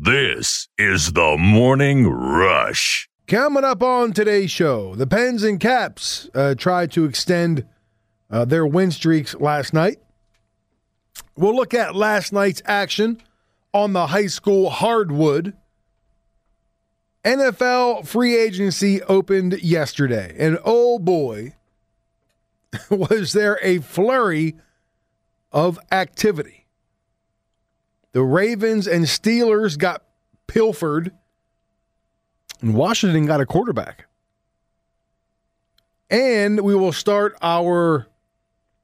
This is the Morning Rush. Coming up on today's show, the Pens and Caps uh, tried to extend uh, their win streaks last night. We'll look at last night's action on the high school hardwood. NFL free agency opened yesterday, and oh boy, was there a flurry of activity. The Ravens and Steelers got pilfered, and Washington got a quarterback. And we will start our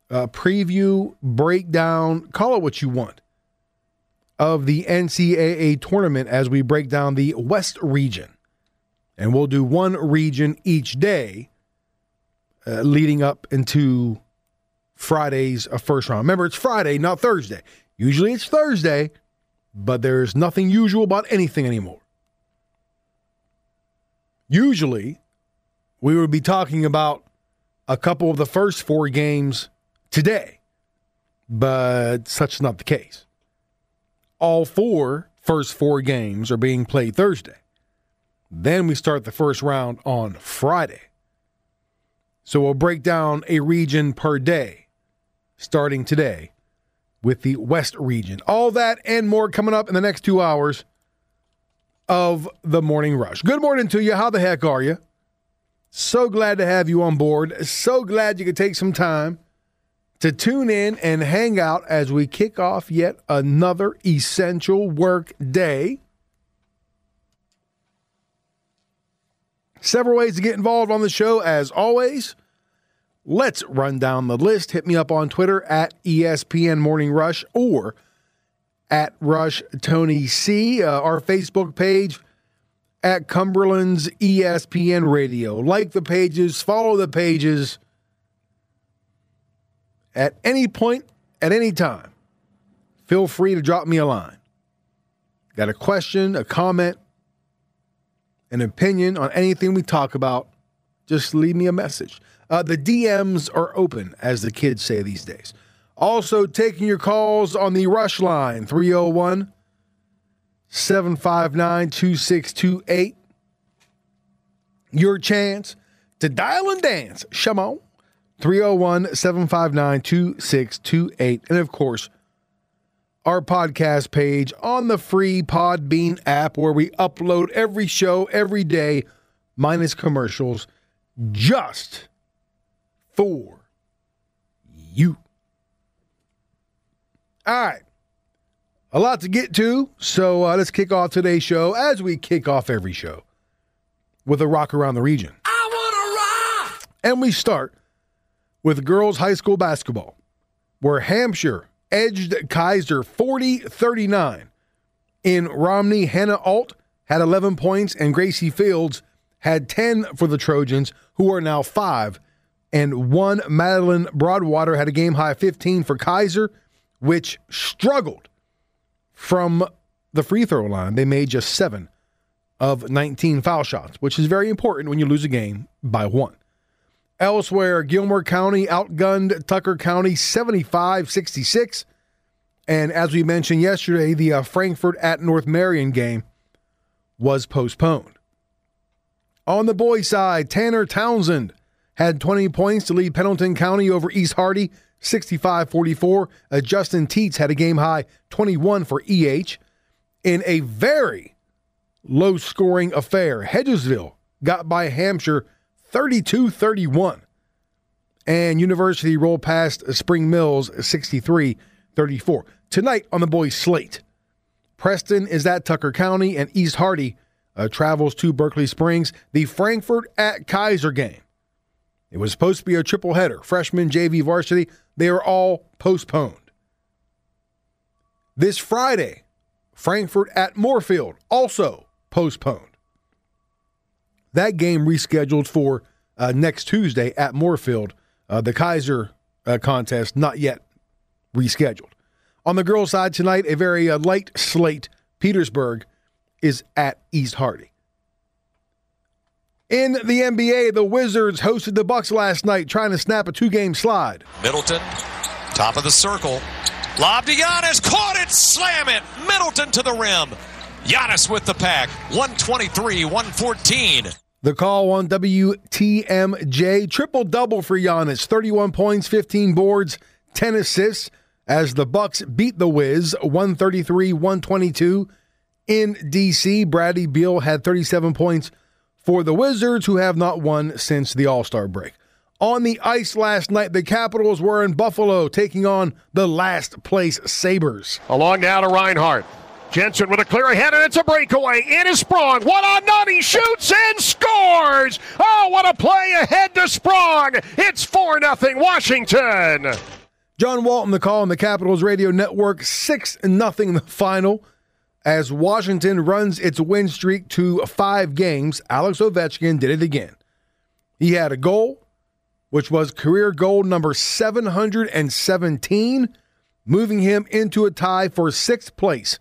uh, preview, breakdown, call it what you want, of the NCAA tournament as we break down the West region. And we'll do one region each day uh, leading up into Friday's uh, first round. Remember, it's Friday, not Thursday. Usually it's Thursday, but there's nothing usual about anything anymore. Usually, we would be talking about a couple of the first four games today, but such is not the case. All four first four games are being played Thursday. Then we start the first round on Friday. So we'll break down a region per day starting today with the West region. All that and more coming up in the next two hours of the morning rush. Good morning to you. How the heck are you? So glad to have you on board. So glad you could take some time to tune in and hang out as we kick off yet another essential work day. Several ways to get involved on the show, as always. Let's run down the list. Hit me up on Twitter at ESPN Morning Rush or at Rush Tony C. Uh, our Facebook page at Cumberland's ESPN Radio. Like the pages, follow the pages at any point, at any time. Feel free to drop me a line. Got a question, a comment, an opinion on anything we talk about? Just leave me a message. Uh, the DMs are open, as the kids say these days. Also, taking your calls on the rush line 301 759 2628. Your chance to dial and dance. Come on. 301 759 2628. And of course, our podcast page on the free Podbean app where we upload every show every day, minus commercials, just for you. All right. A lot to get to, so uh, let's kick off today's show as we kick off every show with a rock around the region. I want to rock! And we start with girls high school basketball, where Hampshire edged Keyser 40 39. In Romney, Hannah Alt had 11 points, and Gracie Fields had 10 for the Trojans, who are now 5 and one. Madeline Broadwater had a game high 15 for Keyser, which struggled from the free throw line. They made just seven of 19 foul shots, which is very important when you lose a game by one. Elsewhere, Gilmer County outgunned Tucker County 75 66. And as we mentioned yesterday, the uh, Frankfort at North Marion game was postponed. On the boys' side, Tanner Townsend had 20 points to lead Pendleton County over East Hardy 65 44. Uh, Justin Teets had a game high 21 for EH. In a very low scoring affair, Hedgesville got by Hampshire 32 31. And University rolled past Spring Mills 63 34. Tonight on the boys' slate, Preston is at Tucker County and East Hardy uh, travels to Berkeley Springs. The Frankfort at Keyser game. It was supposed to be a triple header, freshman, JV, varsity. They are all postponed. This Friday, Frankfort at Moorefield, also postponed. That game rescheduled for uh, next Tuesday at Moorefield. Uh, the Keyser uh, contest not yet rescheduled. On the girls' side tonight, a very uh, light slate. Petersburg is at East Hardy. In the NBA, the Wizards hosted the Bucks last night, trying to snap a two-game slide. Middleton, top of the circle. Lob to Giannis, caught it, slam it. Middleton to the rim. Giannis with the pack, 123 114. The call on WTMJ triple double for Giannis 31 points, 15 boards, 10 assists as the Bucks beat the Wiz 133 122 in DC. Bradley Beal had 37 points for the Wizards, who have not won since the All Star break. On the ice last night, the Capitals were in Buffalo taking on the last place Sabres. Along now to Reinhart. Jensen with a clear ahead, and it's a breakaway. In is Sprong. What a nut! He shoots and scores! Oh, what a play ahead to Sprong! It's 4 0 Washington. John Walton, the call on the Capitals Radio Network, 6 0 the final as Washington runs its win streak to five games. Alex Ovechkin did it again. He had a goal, which was career goal number 717, moving him into a tie for sixth place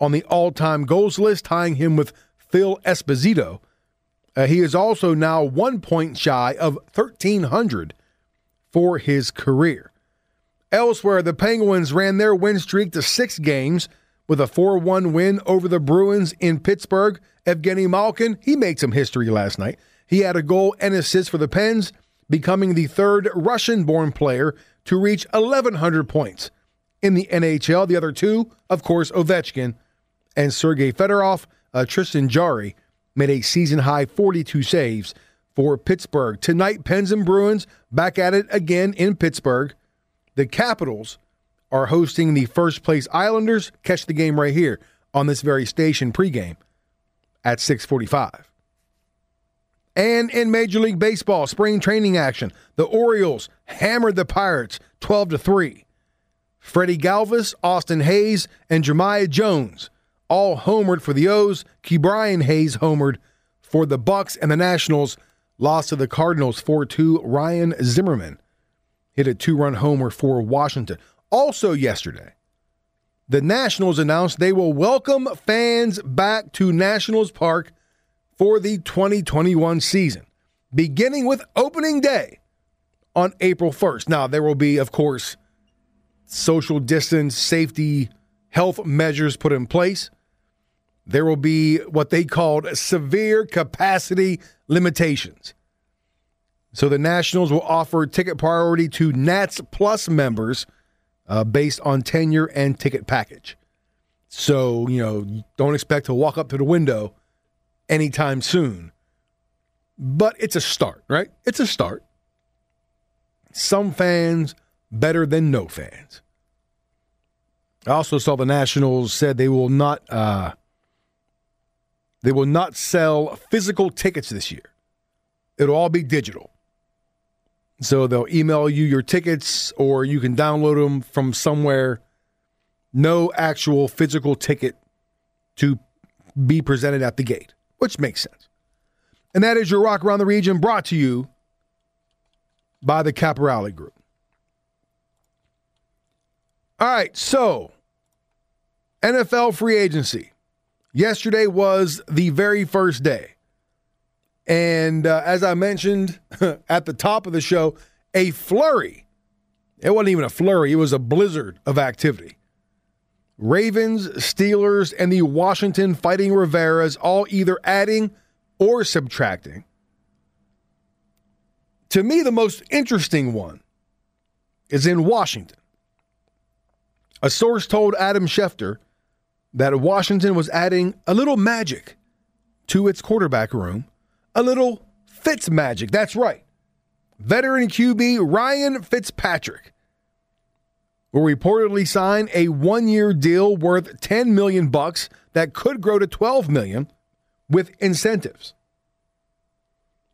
on the all time goals list, tying him with Phil Esposito. Uh, he is also now one point shy of 1,300 for his career. Elsewhere, the Penguins ran their win streak to six games with a 4 1 win over the Bruins in Pittsburgh. Evgeny Malkin, he made some history last night. He had a goal and assist for the Pens, becoming the third Russian born player to reach 1,100 points. In the NHL, the other two, of course, Ovechkin and Sergei Fedorov, uh, Tristan Jarry made a season high 42 saves for Pittsburgh. Tonight, Pens and Bruins back at it again in Pittsburgh. The Capitals are hosting the first place Islanders. Catch the game right here on this very station pregame at 645. And in Major League Baseball, spring training action, the Orioles hammered the Pirates 12 to 3. Freddie Galvis, Austin Hays, and Jahmai Jones all homered for the O's. Ke'Bryan Hayes homered for the Bucs, and the Nationals lost to the Cardinals 4-2. Ryan Zimmerman hit a two-run homer for Washington. Also yesterday, the Nationals announced they will welcome fans back to Nationals Park for the 2021 season, beginning with opening day on April 1st. Now, there will be, of course, social distance, safety, health measures put in place there will be what they called severe capacity limitations. So the Nationals will offer ticket priority to Nats Plus members uh, based on tenure and ticket package. So, you know, don't expect to walk up to the window anytime soon. But it's a start, right? It's a start. Some fans better than no fans. I also saw the Nationals said they will not uh, they will not sell physical tickets this year. It'll all be digital. So they'll email you your tickets or you can download them from somewhere. No actual physical ticket to be presented at the gate, which makes sense. And that is your Rock Around the Region brought to you by the Caporale Group. All right, so NFL free agency. Yesterday was the very first day. And uh, as I mentioned at the top of the show, a flurry. It wasn't even a flurry, it was a blizzard of activity. Ravens, Steelers, and the Washington Fighting Riveras all either adding or subtracting. To me, the most interesting one is in Washington. A source told Adam Schefter that Washington was adding a little magic to its quarterback room, a little Fitz magic. That's right. Veteran QB Ryan Fitzpatrick will reportedly sign a one-year deal worth 10 million bucks that could grow to 12 million with incentives.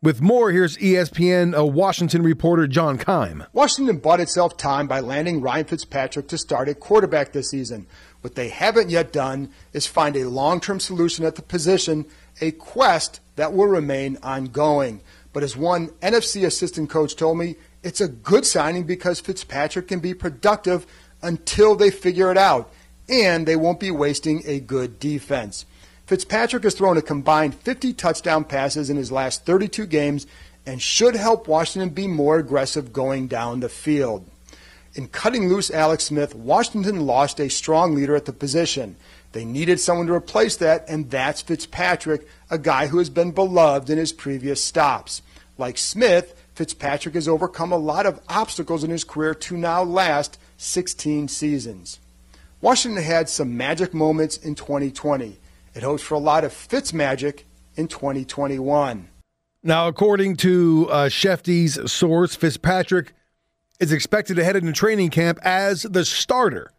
With more, here's ESPN a uh, Washington reporter John Keim. Washington bought itself time by landing Ryan Fitzpatrick to start at quarterback this season. What they haven't yet done is find a long term solution at the position, a quest that will remain ongoing. But as one NFC assistant coach told me, it's a good signing because Fitzpatrick can be productive until they figure it out, and they won't be wasting a good defense. Fitzpatrick has thrown a combined 50 touchdown passes in his last 32 games and should help Washington be more aggressive going down the field. In cutting loose Alex Smith, Washington lost a strong leader at the position. They needed someone to replace that, and that's Fitzpatrick, a guy who has been beloved in his previous stops. Like Smith, Fitzpatrick has overcome a lot of obstacles in his career to now last 16 seasons. Washington had some magic moments in 2020. It hopes for a lot of Fitz magic in 2021. Now, according to uh, Schefty's source, Fitzpatrick is expected to head into training camp as the starter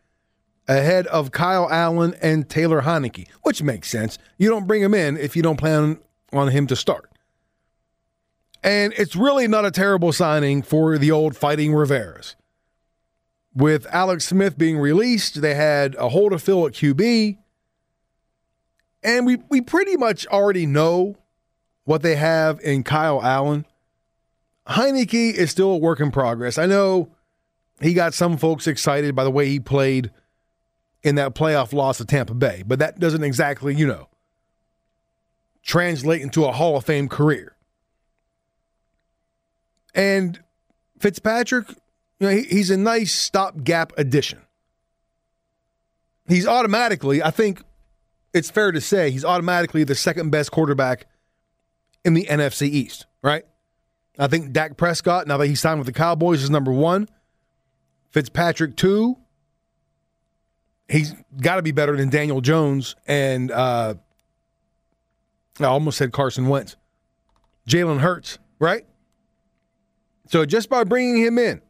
ahead of Kyle Allen and Taylor Heinicke, which makes sense. You don't bring him in if you don't plan on him to start. And it's really not a terrible signing for the old fighting Riveras. With Alex Smith being released, they had a hole to fill at QB. And we, we pretty much already know what they have in Kyle Allen. Heinicke is still a work in progress. I know he got some folks excited by the way he played in that playoff loss to Tampa Bay, but that doesn't exactly, you know, translate into a Hall of Fame career. And Fitzpatrick, you know, he, he's a nice stopgap addition. He's automatically, I think it's fair to say, he's automatically the second best quarterback in the NFC East, right? I think Dak Prescott, now that he's signed with the Cowboys, is number one. Fitzpatrick, two. He's got to be better than Daniel Jones and uh, I almost said Carson Wentz. Jalen Hurts, right? So just by bringing him in,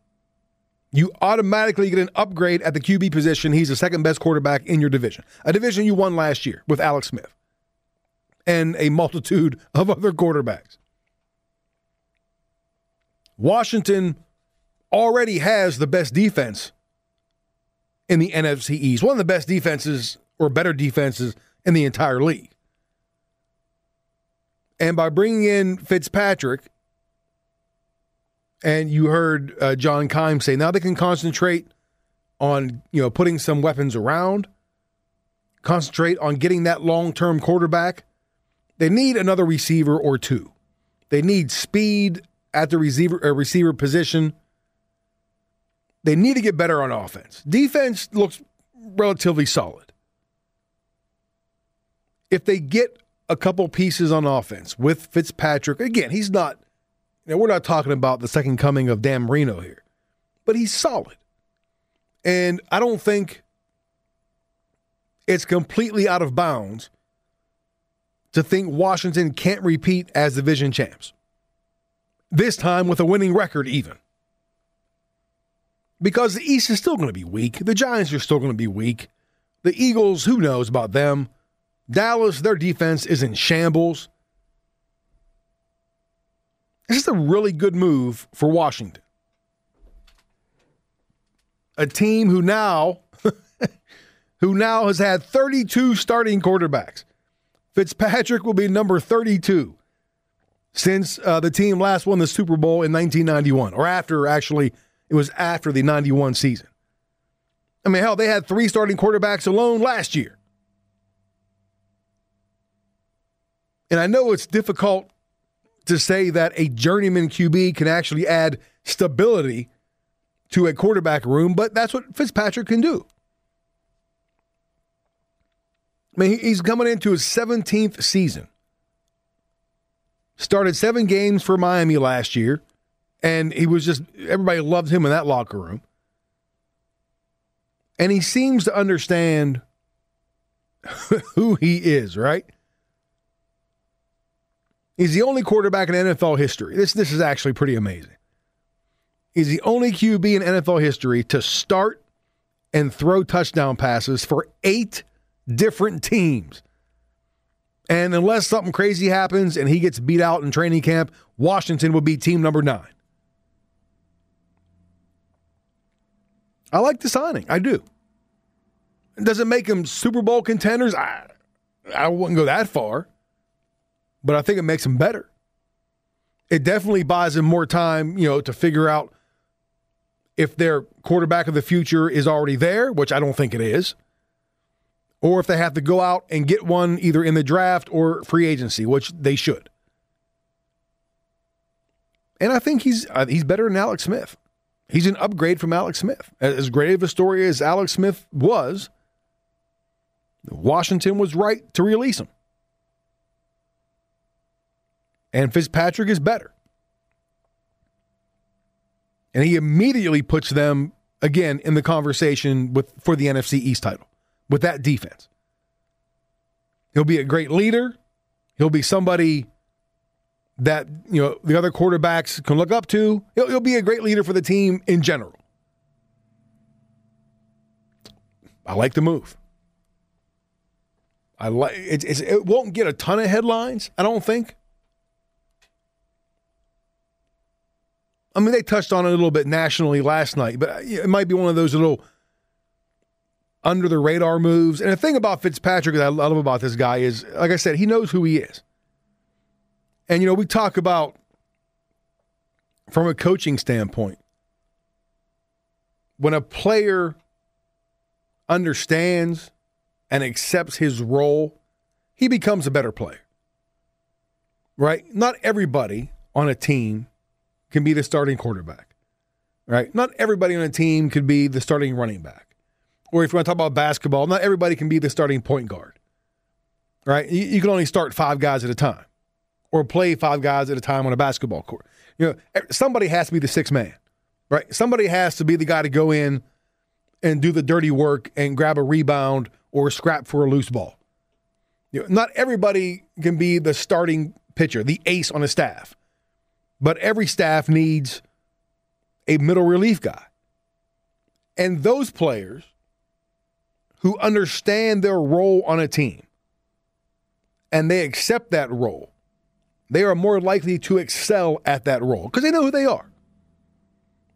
you automatically get an upgrade at the QB position. He's the second best quarterback in your division, a division you won last year with Alex Smith and a multitude of other quarterbacks. Washington already has the best defense in the NFC East, one of the best defenses or better defenses in the entire league. And by bringing in Fitzpatrick, and you heard uh, John Keim say now they can concentrate on you know putting some weapons around, concentrate on getting that long term quarterback. They need another receiver or two. They need speed at the receiver uh, receiver position. They need to get better on offense. Defense looks relatively solid. If they get a couple pieces on offense with Fitzpatrick, again, he's not, you know, we're not talking about the second coming of Dan Marino here, but he's solid. And I don't think it's completely out of bounds to think Washington can't repeat as division champs. This time with a winning record, even. Because the East is still going to be weak. The Giants are still going to be weak. The Eagles, who knows about them? Dallas, their defense is in shambles. This is a really good move for Washington. A team who now who now has had 32 starting quarterbacks. Fitzpatrick will be number 32 since uh, the team last won the Super Bowl in 1991, or after, actually, it was after the 91 season. I mean, hell, they had three starting quarterbacks alone last year. And I know it's difficult to say that a journeyman QB can actually add stability to a quarterback room, but that's what Fitzpatrick can do. I mean, he's coming into his 17th season. Started seven games for Miami last year, and he was just, everybody loved him in that locker room. And he seems to understand who he is, right? He's the only quarterback in NFL history. This this is actually pretty amazing. He's the only QB in NFL history to start and throw touchdown passes for eight different teams. And unless something crazy happens and he gets beat out in training camp, Washington will be team number nine. I like the signing. I do. Does it make them Super Bowl contenders? I, I wouldn't go that far but I think it makes them better. It definitely buys them more time, you know, to figure out if their quarterback of the future is already there, which I don't think it is, or if they have to go out and get one either in the draft or free agency, which they should. And I think he's uh, he's better than Alex Smith. He's an upgrade from Alex Smith. As great of a story as Alex Smith was, Washington was right to release him. And Fitzpatrick is better. And he immediately puts them again in the conversation with for the NFC East title with that defense. He'll be a great leader. He'll be somebody that you know the other quarterbacks can look up to. He'll, he'll be a great leader for the team in general. I like the move. I like it, it won't get a ton of headlines, I don't think. I mean, they touched on it a little bit nationally last night, but uh, it might be one of those little under the radar moves. And the thing about Fitzpatrick that I love about this guy is, like I said, he knows who he is. And, you know, we talk about from a coaching standpoint, when a player understands and accepts his role, he becomes a better player. Right? Not everybody on a team can be the starting quarterback. Right? Not everybody on a team could be the starting running back. Or if you want to talk about basketball, not everybody can be the starting point guard. Right? You, you can only start five guys at a time or play five guys at a time on a basketball court. You know, somebody has to be the sixth man. Right? Somebody has to be the guy to go in and do the dirty work and grab a rebound or scrap for a loose ball. You know, not everybody can be the starting pitcher, the ace on a staff, but every staff needs a middle relief guy. And those players who understand their role on a team and they accept that role, they are more likely to excel at that role because they know who they are.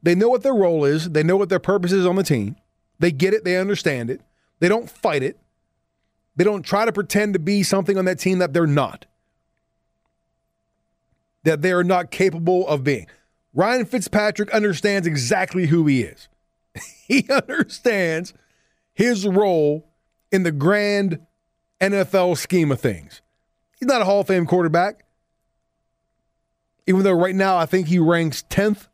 They know what their role is, they know what their purpose is on the team, they get it, they understand it, they don't fight it. They don't try to pretend to be something on that team that they're not. That they are not capable of being. Ryan Fitzpatrick understands exactly who he is. he understands his role in the grand NFL scheme of things. He's not a Hall of Fame quarterback. Even though right now I think he ranks 10th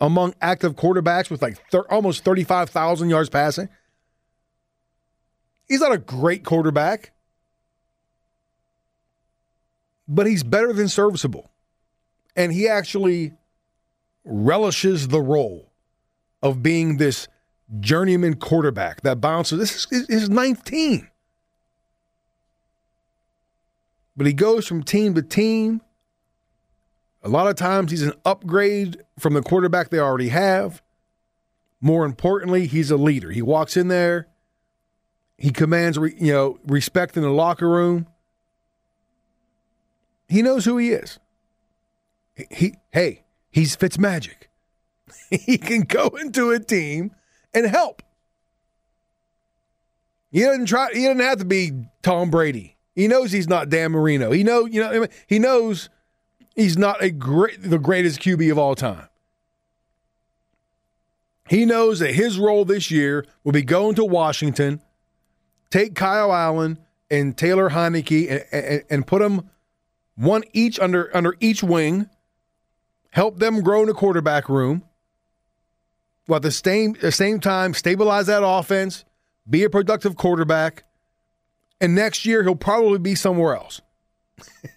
among active quarterbacks with like thir- almost 35,000 yards passing. He's not a great quarterback, but he's better than serviceable. And he actually relishes the role of being this journeyman quarterback that bounces. This is his ninth team. But he goes from team to team. A lot of times he's an upgrade from the quarterback they already have. More importantly, he's a leader. He walks in there, he commands, you know, respect in the locker room. He knows who he is. He, he hey, he's Fitzmagic. he can go into a team and help. He doesn't try. He doesn't have to be Tom Brady. He knows he's not Dan Marino. He know you know he knows he's not a great the greatest QB of all time. He knows that his role this year will be going to Washington take Kyle Allen and Taylor Heinicke and, and, and put them one each under under each wing, help them grow in the quarterback room, while at the same the same time stabilize that offense, be a productive quarterback, and next year he'll probably be somewhere else.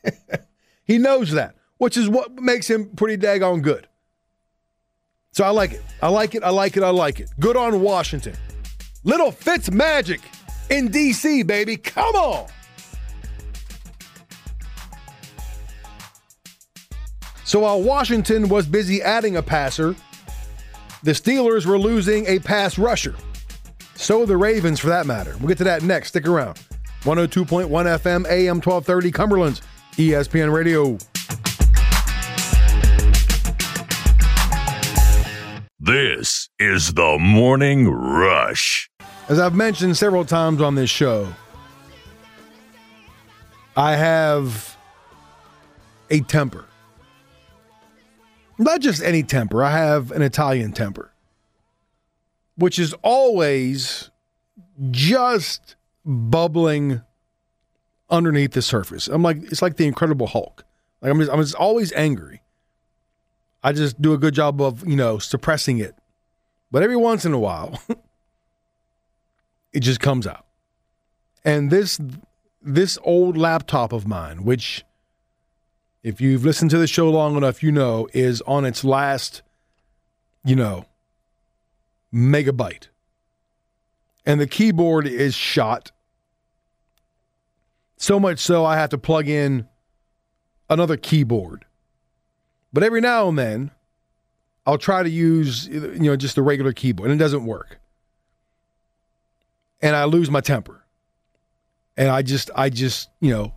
he knows that, which is what makes him pretty daggone good. So I like it. I like it. I like it. I like it. Good on Washington. Little Fitz magic in DC, baby. Come on. So while Washington was busy adding a passer, the Steelers were losing a pass rusher. So the Ravens, for that matter. We'll get to that next. Stick around. 102.1 FM, AM 1230, Cumberland's ESPN Radio. This is the Morning Rush. As I've mentioned several times on this show, I have a temper. Not just any temper, I have an Italian temper, which is always just bubbling underneath the surface. I'm like, it's like the Incredible Hulk. Like I'm just, I'm just always angry. I just do a good job of, you know, suppressing it. But every once in a while, it just comes out. And this this old laptop of mine, which if you've listened to the show long enough, you know is on its last, you know, megabyte. And the keyboard is shot. So much so I have to plug in another keyboard. But every now and then, I'll try to use you know just the regular keyboard and it doesn't work. And I lose my temper. And I just I just, you know,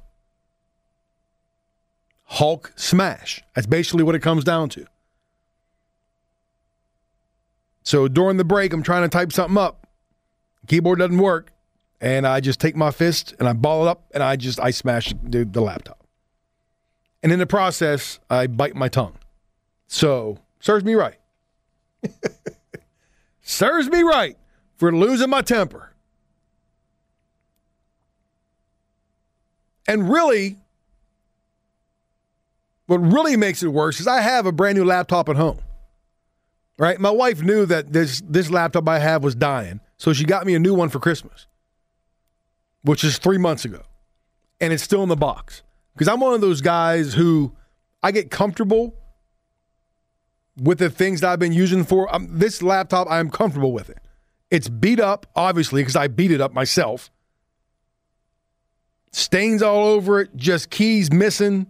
Hulk smash. That's basically what it comes down to. So during the break, I'm trying to type something up. Keyboard doesn't work. And I just take my fist and I ball it up and I just I smash the, the laptop. And in the process, I bite my tongue. So serves me right. serves me right for losing my temper. And really, what really makes it worse is I have a brand new laptop at home. Right? My wife knew that this this laptop I have was dying, so she got me a new one for Christmas, which is three months ago, and it's still in the box because I'm one of those guys who I get comfortable with the things that I've been using for um, this laptop. I'm comfortable with it. It's beat up, obviously, because I beat it up myself. Stains all over it, just keys missing.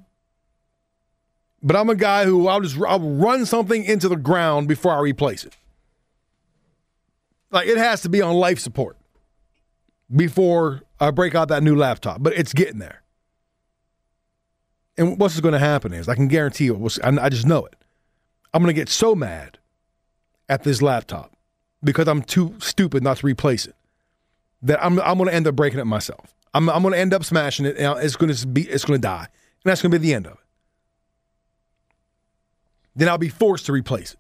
But I'm a guy who I'll just I'll run something into the ground before I replace it. Like it has to be on life support before I break out that new laptop, but it's getting there. And what's going to happen is I can guarantee you, I just know it. I'm going to get so mad at this laptop because I'm too stupid not to replace it that I'm, I'm going to end up breaking it myself. I'm, I'm going to end up smashing it, and it's going to be it's going to die, and that's going to be the end of it. Then I'll be forced to replace it.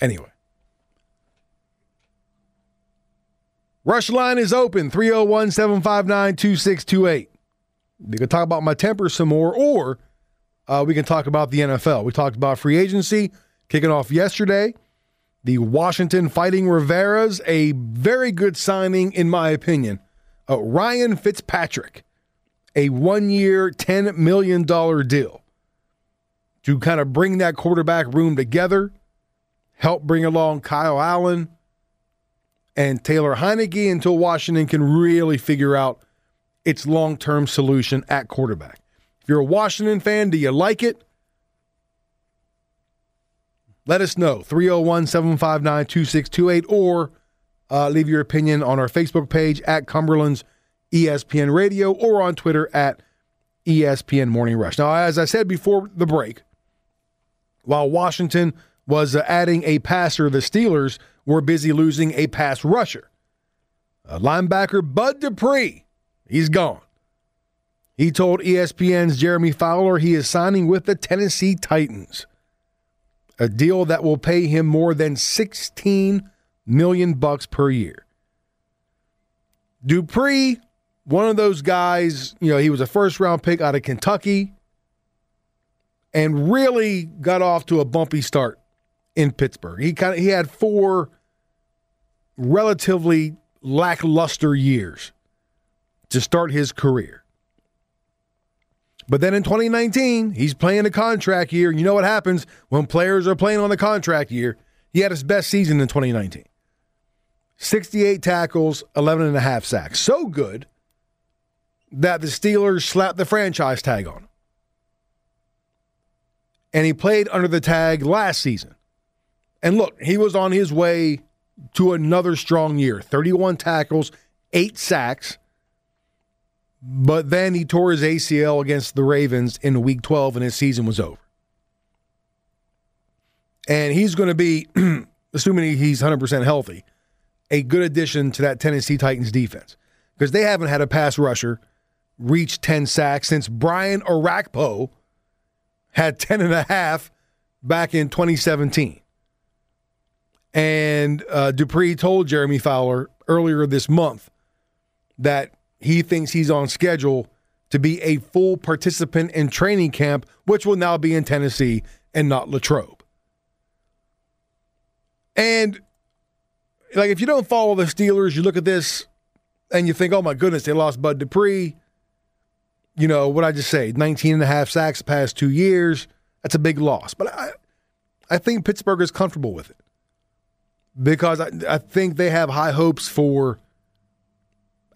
Anyway. Rush line is open 301 759 2628. We can talk about my temper some more, or uh, we can talk about the NFL. We talked about free agency kicking off yesterday. The Washington Fighting Riveras, a very good signing, in my opinion. Uh, Ryan Fitzpatrick, a one year, $10 million deal to kind of bring that quarterback room together, help bring along Kyle Allen and Taylor Heinicke until Washington can really figure out its long term solution at quarterback. If you're a Washington fan, do you like it? Let us know 301 759 2628 or uh, leave your opinion on our Facebook page at Cumberland's ESPN Radio or on Twitter at ESPN Morning Rush. Now, as I said before the break, while Washington was uh, adding a passer, the Steelers were busy losing a pass rusher. Uh, linebacker Bud Dupree, he's gone. He told ESPN's Jeremy Fowler he is signing with the Tennessee Titans, a deal that will pay him more than 16 million bucks per year. Dupree, one of those guys, you know, he was a first round pick out of Kentucky and really got off to a bumpy start in Pittsburgh. He kind of he had four relatively lackluster years to start his career. But then in 2019, he's playing a contract year. You know what happens when players are playing on the contract year? He had his best season in 2019. 68 tackles, 11 and a half sacks. So good that the Steelers slapped the franchise tag on him and he played under the tag last season. And look, he was on his way to another strong year 31 tackles, eight sacks. But then he tore his ACL against the Ravens in week 12 and his season was over. And he's going to be, assuming he's 100% healthy, a good addition to that Tennessee Titans defense because they haven't had a pass rusher reach 10 sacks since Brian Orakpo had 10 and a half back in 2017. And uh, Dupree told Jeremy Fowler earlier this month that he thinks he's on schedule to be a full participant in training camp, which will now be in Tennessee and not Latrobe. And like, if you don't follow the Steelers, you look at this and you think, oh my goodness, they lost Bud Dupree. You know, what I just say, 19 and a half sacks the past two years. That's a big loss. But I, I think Pittsburgh is comfortable with it because I, I think they have high hopes for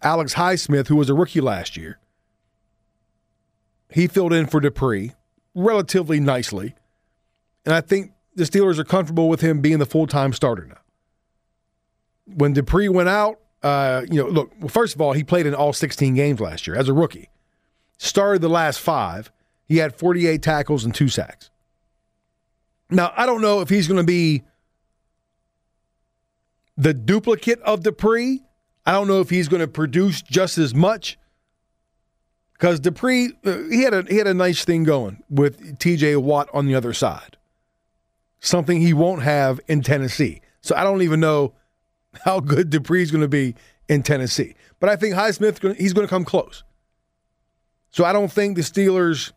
Alex Highsmith, who was a rookie last year. He filled in for Dupree relatively nicely. And I think the Steelers are comfortable with him being the full time starter now. When Dupree went out, uh, you know, look, well, first of all, he played in all 16 games last year as a rookie. Started the last five. He had 48 tackles and two sacks. Now, I don't know if he's going to be the duplicate of Dupree. I don't know if he's going to produce just as much because Dupree uh, he had a he had a nice thing going with T.J. Watt on the other side, something he won't have in Tennessee. So I don't even know how good Dupree's going to be in Tennessee. But I think Highsmith he's going to come close. So I don't think the Steelers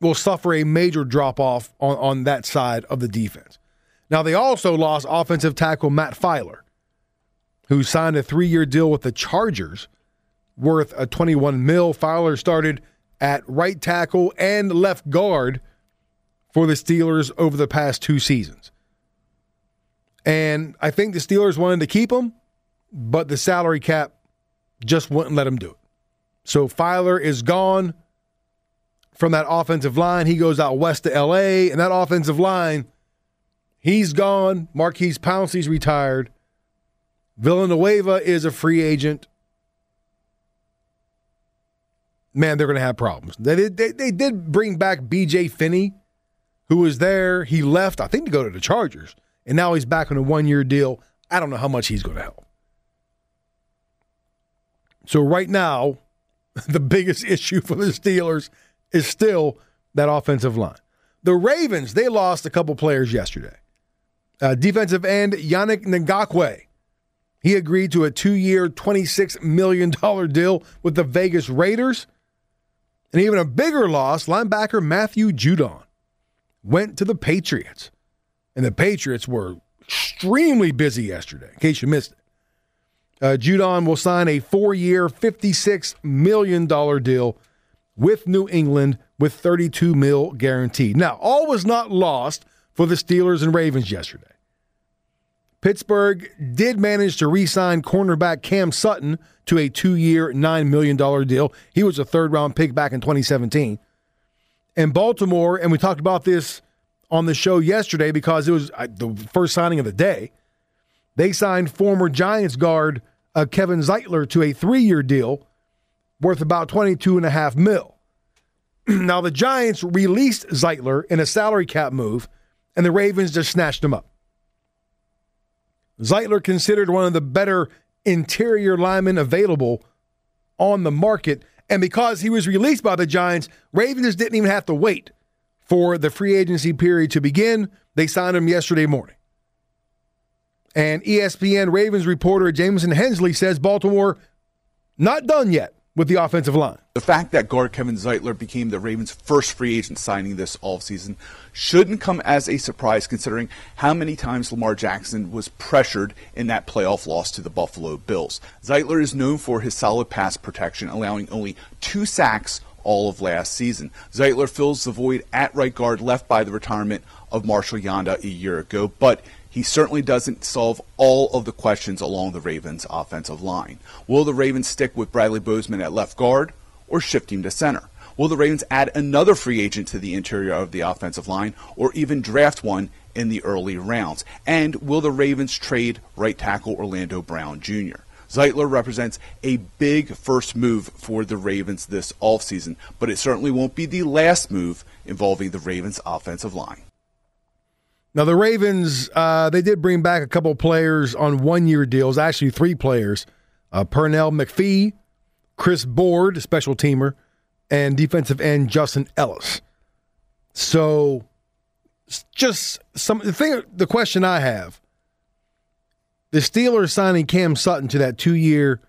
will suffer a major drop off on, on that side of the defense. Now they also lost offensive tackle Matt Feiler, who signed a three year deal with the Chargers worth a 21 mil. Feiler started at right tackle and left guard for the Steelers over the past two seasons. And I think the Steelers wanted to keep him, but the salary cap just wouldn't let him do it. So Feiler is gone from that offensive line. He goes out west to LA, and that offensive line, he's gone. Maurkice Pouncey's retired. Villanueva is a free agent. Man, they're going to have problems. They, they, they did bring back BJ Finney, who was there. He left, I think, to go to the Chargers and now he's back on a one year deal. I don't know how much he's going to help. So, right now, the biggest issue for the Steelers is still that offensive line. The Ravens, they lost a couple players yesterday. Uh, defensive end Yannick Ngakoue. He agreed to a two year, $26 million deal with the Vegas Raiders. And even a bigger loss, linebacker Matthew Judon went to the Patriots. And the Patriots were extremely busy yesterday, in case you missed it. Uh, Judon will sign a four year, $56 million deal with New England with 32 mil guaranteed. Now, all was not lost for the Steelers and Ravens yesterday. Pittsburgh did manage to re sign cornerback Cam Sutton to a two year, $9 million deal. He was a third round pick back in 2017. And Baltimore, and we talked about this on the show yesterday because it was uh, the first signing of the day. They signed former Giants guard uh, Kevin Zeitler to a three year deal worth about 22 and a half mil. now, the Giants released Zeitler in a salary cap move, and the Ravens just snatched him up. Zeitler considered one of the better interior linemen available on the market. And because he was released by the Giants, Ravens didn't even have to wait for the free agency period to begin. They signed him yesterday morning. And ESPN Ravens reporter Jamison Hensley says Baltimore not done yet with the offensive line. The fact that guard Kevin Zeitler became the Ravens' first free agent signing this offseason shouldn't come as a surprise considering how many times Lamar Jackson was pressured in that playoff loss to the Buffalo Bills. Zeitler is known for his solid pass protection, allowing only two sacks all of last season. Zeitler fills the void at right guard left by the retirement of Marshall Yanda a year ago, but he certainly doesn't solve all of the questions along the Ravens' offensive line. Will the Ravens stick with Bradley Bozeman at left guard or shift him to center? Will the Ravens add another free agent to the interior of the offensive line or even draft one in the early rounds? And will the Ravens trade right tackle Orlando Brown Jr.? Zeitler represents a big first move for the Ravens this offseason, but it certainly won't be the last move involving the Ravens' offensive line. Now, the Ravens, uh, they did bring back a couple players on one year deals, actually, three players uh, Pernell McPhee, Chris Board, special teamer, and defensive end Justin Ellis. So, just some the thing, the question I have the Steelers signing Cam Sutton to that two year,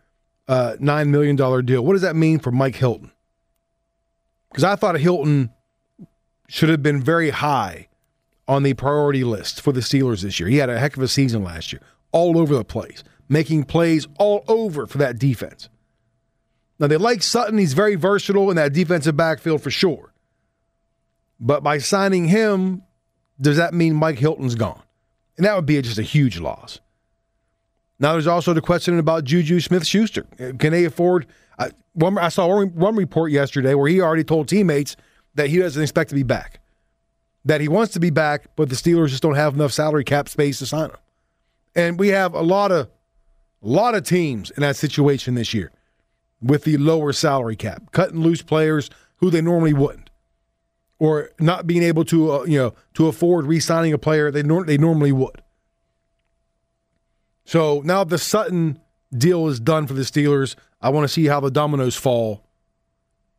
uh, $9 million deal, what does that mean for Mike Hilton? Because I thought Hilton should have been very high on the priority list for the Steelers this year. He had a heck of a season last year, all over the place. making plays all over for that defense. Now, they like Sutton. He's very versatile in that defensive backfield for sure. But by signing him, does that mean Mike Hilton's gone? And that would be just a huge loss. Now, there's also the question about Juju Smith Schuster. Can they afford? I, one, I saw one, one report yesterday where he already told teammates that he doesn't expect to be back, that he wants to be back, but the Steelers just don't have enough salary cap space to sign him. And we have a lot of, a lot of teams in that situation this year with the lower salary cap, cutting loose players who they normally wouldn't, or not being able to, uh, you know, to afford re-signing a player they nor- they normally would. So now the Sutton deal is done for the Steelers. I want to see how the dominoes fall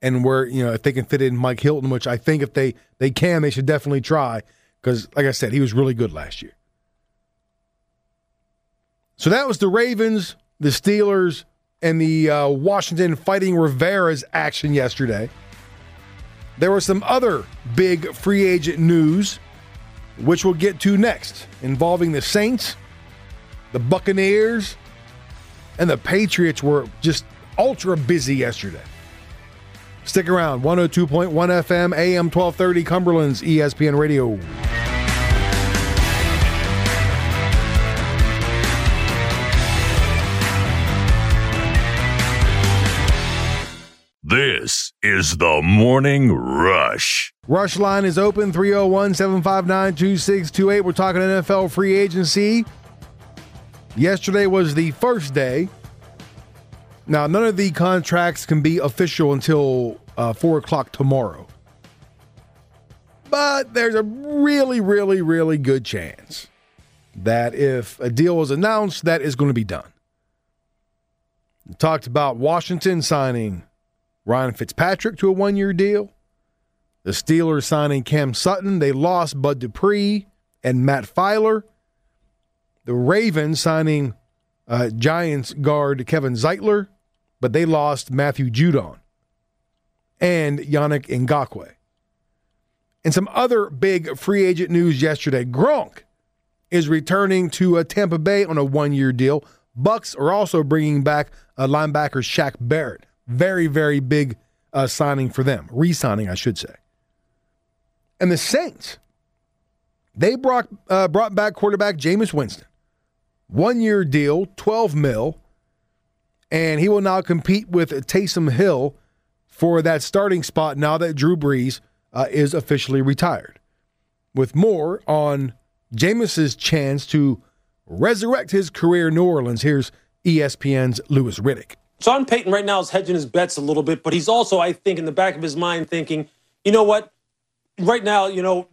and where, you know, if they can fit in Mike Hilton, which I think if they, they can, they should definitely try because, like I said, he was really good last year. So that was the Ravens, the Steelers, and the uh, Washington Fighting Rivera's action yesterday. There was some other big free agent news, which we'll get to next, involving the Saints the Buccaneers and the Patriots were just ultra busy yesterday. Stick around 102.1 FM, AM 1230, Cumberland's ESPN Radio. This is the Morning Rush. Rush line is open 301 759 2628. We're talking NFL free agency. Yesterday was the first day. Now, none of the contracts can be official until uh, 4 o'clock tomorrow. But there's a really, really, really good chance that if a deal is announced, that is going to be done. We talked about Washington signing Ryan Fitzpatrick to a one year deal. The Steelers signing Cam Sutton. They lost Bud Dupree and Matt Feiler. The Ravens signing uh, Giants guard Kevin Zeitler, but they lost Matthew Judon and Yannick Ngakoue. And some other big free agent news yesterday. Gronk is returning to uh, Tampa Bay on a one-year deal. Bucs are also bringing back uh, linebacker Shaq Barrett. Very, very big uh, signing for them. Re-signing, I should say. And the Saints, they brought uh, brought back quarterback Jameis Winston. One year deal, 12 mil, and he will now compete with Taysom Hill for that starting spot now that Drew Brees uh, is officially retired. With more on Jameis's chance to resurrect his career in New Orleans, here's ESPN's Louis Riddick. Sean Payton right now is hedging his bets a little bit, but he's also, I think, in the back of his mind thinking, you know what? Right now, you know,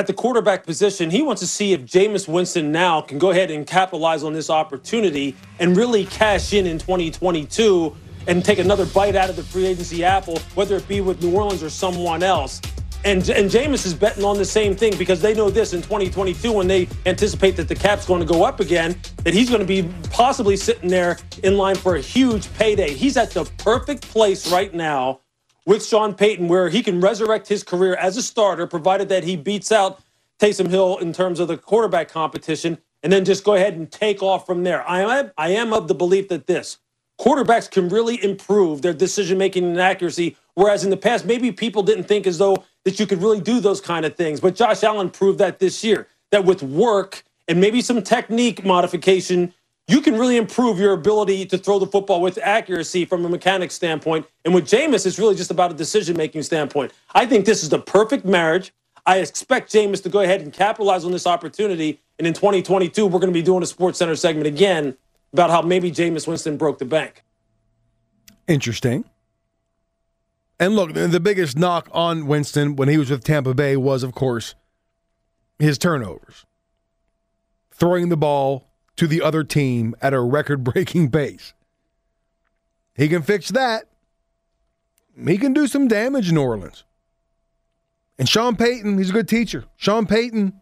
at the quarterback position, he wants to see if Jameis Winston now can go ahead and capitalize on this opportunity and really cash in in 2022 and take another bite out of the free agency apple, whether it be with New Orleans or someone else. And, and Jameis is betting on the same thing because they know this in 2022 when they anticipate that the cap's going to go up again, that he's going to be possibly sitting there in line for a huge payday. He's at the perfect place right now with Sean Payton where he can resurrect his career as a starter, provided that he beats out Taysom Hill in terms of the quarterback competition, and then just go ahead and take off from there. I am, I am of the belief that this quarterbacks can really improve their decision making and accuracy, whereas in the past, maybe people didn't think as though that you could really do those kind of things. But Josh Allen proved that this year, that with work and maybe some technique modification, you can really improve your ability to throw the football with accuracy from a mechanic standpoint. And with Jameis, it's really just about a decision making standpoint. I think this is the perfect marriage. I expect Jameis to go ahead and capitalize on this opportunity. And in 2022, we're going to be doing a Sports Center segment again about how maybe Jameis Winston broke the bank. Interesting. And look, the biggest knock on Winston when he was with Tampa Bay was, of course, his turnovers. Throwing the ball to the other team at a record breaking pace. He can fix that. He can do some damage in New Orleans. And Sean Payton, he's a good teacher. Sean Payton,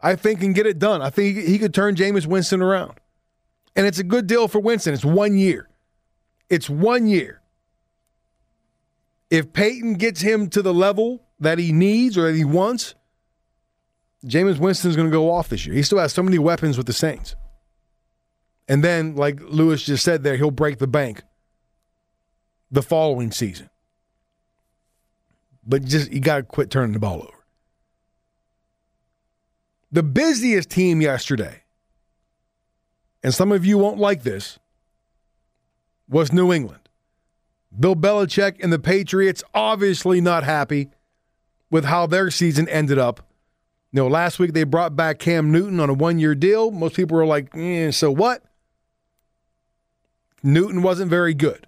I think, can get it done. I think he could turn Jameis Winston around. And it's a good deal for Winston. It's one year. It's one year. If Payton gets him to the level that he needs or that he wants, Jameis Winston's going to go off this year. He still has so many weapons with the Saints. And then, like Louis just said there, he'll break the bank the following season. But just you got to quit turning the ball over. The busiest team yesterday, and some of you won't like this, was New England. Bill Belichick and the Patriots obviously not happy with how their season ended up. You know, last week they brought back Cam Newton on a one year deal. Most people were like, eh, so what? Newton wasn't very good.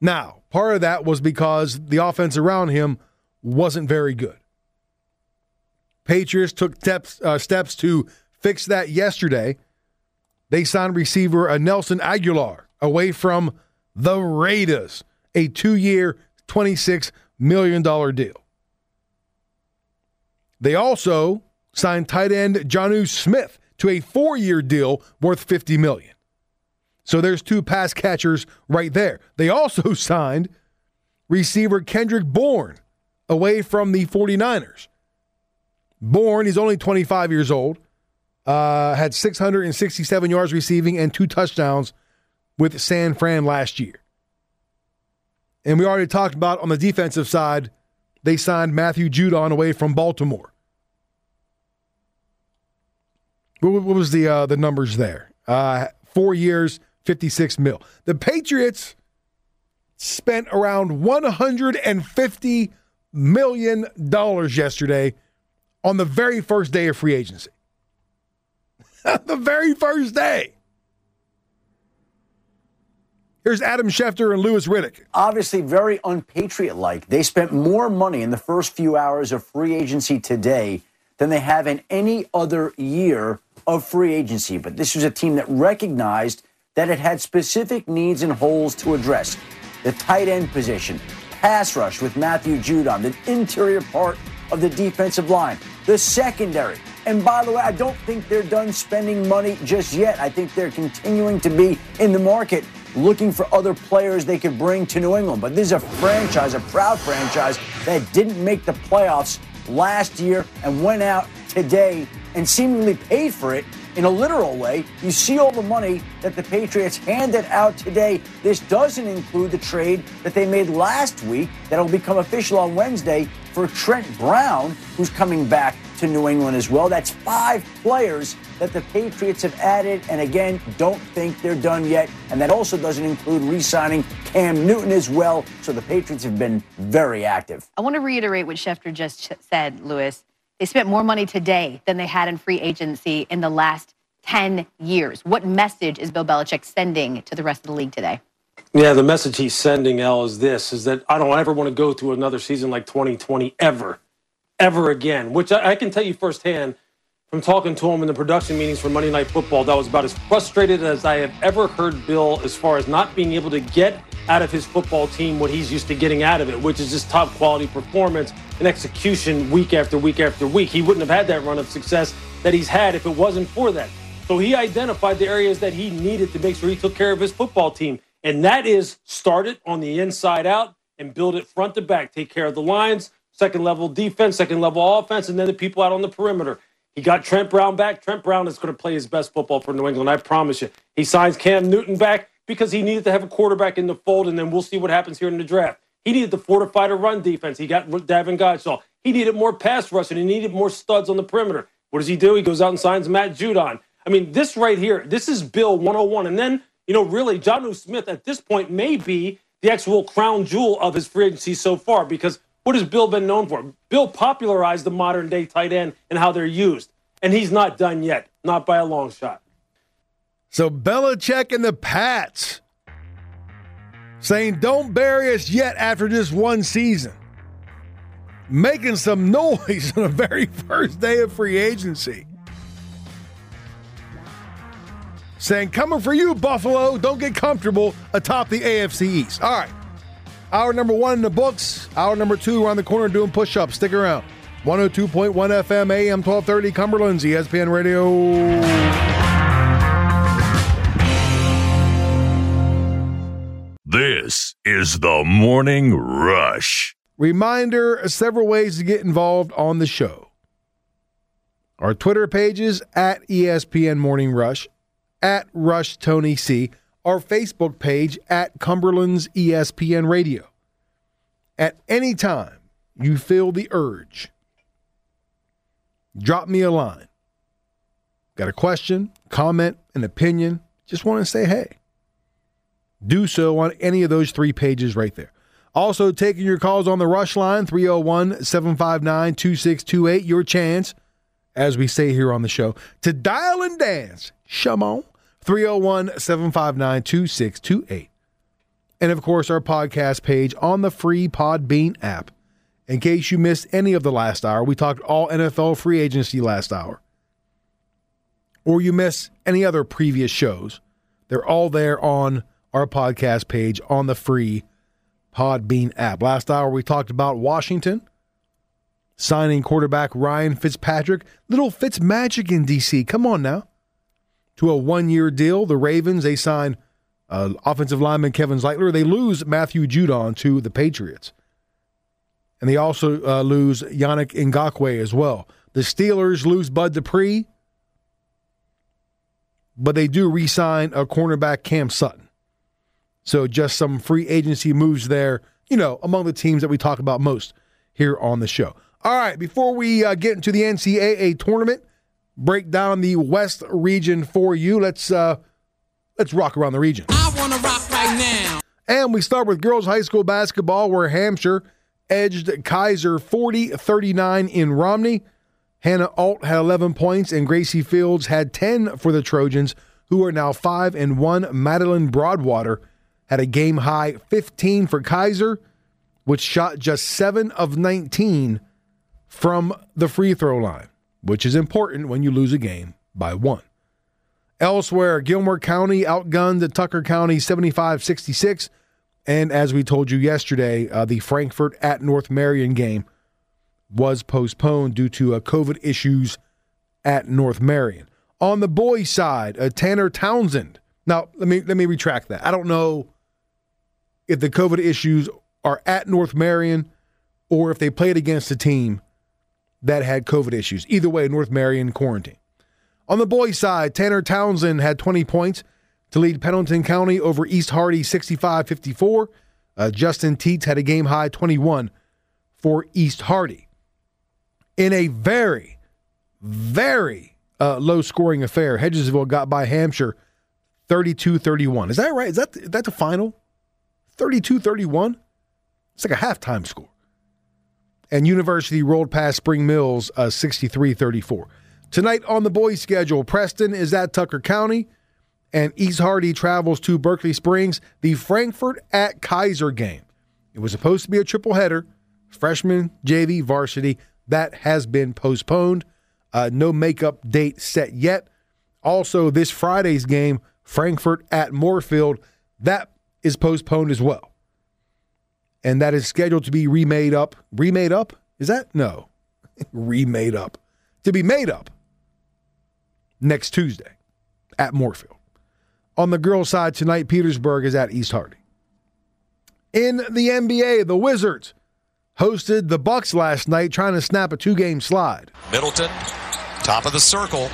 Now, part of that was because the offense around him wasn't very good. Patriots took steps, uh, steps to fix that yesterday. They signed receiver uh, Nelson Agholor away from the Raiders, a two year, $26 million deal. They also signed tight end Jonnu Smith to a four year deal worth 50 million. So there's two pass catchers right there. They also signed receiver Kendrick Bourne away from the 49ers. Bourne, he's only 25 years old, uh, had 667 yards receiving and two touchdowns with San Fran last year. And we already talked about on the defensive side, they signed Matthew Judon away from Baltimore. What, was the uh, the numbers there? Uh, four years, 56 mil. The Patriots spent around 150 million dollars yesterday on the very first day of free agency. the very first day. Here's Adam Schefter and Louis Riddick. Obviously, very unpatriot like. They spent more money in the first few hours of free agency today than they have in any other year of free agency. But this was a team that recognized that it had specific needs and holes to address. The tight end position, pass rush with Matthew Judon, the interior part of the defensive line, the secondary. And by the way, I don't think they're done spending money just yet. I think they're continuing to be in the market looking for other players they could bring to New England. But this is a franchise, a proud franchise that didn't make the playoffs last year and went out today and seemingly paid for it in a literal way. You see all the money that the Patriots handed out today. This doesn't include the trade that they made last week that'll become official on Wednesday for Trent Brown, who's coming back to New England as well. That's five players that the Patriots have added, and again, don't think they're done yet. And that also doesn't include re signing Cam Newton as well. So the Patriots have been very active. I want to reiterate what Schefter just said, Louis. They spent more money today than they had in free agency in the last 10 years. What message is Bill Belichick sending to the rest of the league today? Yeah, the message he's sending, El, is this is that I don't ever want to go through another season like 2020 ever, ever again, which I, I can tell you firsthand from talking to him in the production meetings for Monday Night Football, that was about as frustrated as I have ever heard Bill as far as not being able to get out of his football team what he's used to getting out of it, which is just top quality performance and execution week after week after week. He wouldn't have had that run of success that he's had if it wasn't for that. So he identified the areas that he needed to make sure he took care of his football team. And that is start it on the inside out and build it front to back. Take care of the lines, second level defense, second level offense, and then the people out on the perimeter. He got Trent Brown back. Trent Brown is going to play his best football for New England, I promise you. He signs Cam Newton back because he needed to have a quarterback in the fold, and then we'll see what happens here in the draft. He needed to fortify the run defense. He got Davon Godchaux. He needed more pass rushing. He needed more studs on the perimeter. What does he do? He goes out and signs Matt Judon. I mean, this right here, this is Bill 101. And then, you know, really, Jonnu Smith at this point may be the actual crown jewel of his free agency so far because what has Bill been known for? Bill popularized the modern day tight end and how they're used. And he's not done yet, not by a long shot. So Belichick and the Pats saying, don't bury us yet after just one season. Making some noise on the very first day of free agency. saying, Coming for you, Buffalo. Don't get comfortable atop the AFC East. All right. Hour number one in the books. Hour number two around the corner doing push ups. Stick around. 102.1 FM, AM 1230, Cumberland's ESPN Radio. This is the Morning Rush. Reminder several ways to get involved on the show. Our Twitter pages at ESPN Morning Rush at Rush Tony C, our Facebook page at Cumberland's ESPN Radio. At any time you feel the urge, drop me a line. Got a question, comment, an opinion, just want to say hey. Do so on any of those three pages right there. Also, taking your calls on the rush line 301 759 2628. Your chance, as we say here on the show, to dial and dance. Shimon 301 759 2628. And of course, our podcast page on the free Podbean app. In case you missed any of the last hour, we talked all NFL free agency last hour. Or you miss any other previous shows, they're all there on our podcast page on the free Podbean app. Last hour, we talked about Washington signing quarterback Ryan Fitzpatrick. Little Fitz magic in D.C. Come on now. To a one year deal. The Ravens, they sign uh, offensive lineman Kevin Zeitler. They lose Matthew Judon to the Patriots. And they also uh, lose Yannick Ngakoue as well. The Steelers lose Bud Dupree, but they do re sign a cornerback Cam Sutton. So just some free agency moves there, you know, among the teams that we talk about most here on the show. All right, before we uh, get into the NCAA tournament, break down the West region for you. Let's uh, let's rock around the region. I want to rock right now. And we start with girls high school basketball, where Hampshire edged Keyser 40 39 in Romney. Hannah Alt had 11 points, and Gracie Fields had 10 for the Trojans, who are now 5 and 1. Madeline Broadwater had a game high 15 for Keyser, which shot just 7 of 19 from the free throw line, which is important when you lose a game by one. Elsewhere, Gilmer County outgunned the Tucker County 75 66. And as we told you yesterday, uh, the Frankfort at North Marion game was postponed due to uh, COVID issues at North Marion. On the boys' side, uh, Tanner Townsend. Now, let me let me retract that. I don't know if the COVID issues are at North Marion or if they played against a team that had COVID issues. Either way, North Marion quarantine. On the boys' side, Tanner Townsend had 20 points to lead Pendleton County over East Hardy 65 54. Uh, Justin Teets had a game high 21 for East Hardy. In a very, very uh, low scoring affair, Hedgesville got by Hampshire 32 31. Is that right? Is that, is that the final? 32 31? It's like a halftime score. And University rolled past Spring Mills 63 uh, 34. Tonight on the boys' schedule, Preston is at Tucker County, and East Hardy travels to Berkeley Springs. The Frankfort at Keyser game. It was supposed to be a triple header, freshman, JV, varsity. That has been postponed. Uh, no makeup date set yet. Also, this Friday's game, Frankfort at Moorefield, that is postponed as well. And that is scheduled to be remade up. Remade up? Is that? No. remade up. To be made up next Tuesday at Moorefield. On the girls' side tonight, Petersburg is at East Hardy. In the NBA, the Wizards hosted the Bucks last night, trying to snap a two-game slide. Middleton, top of the circle.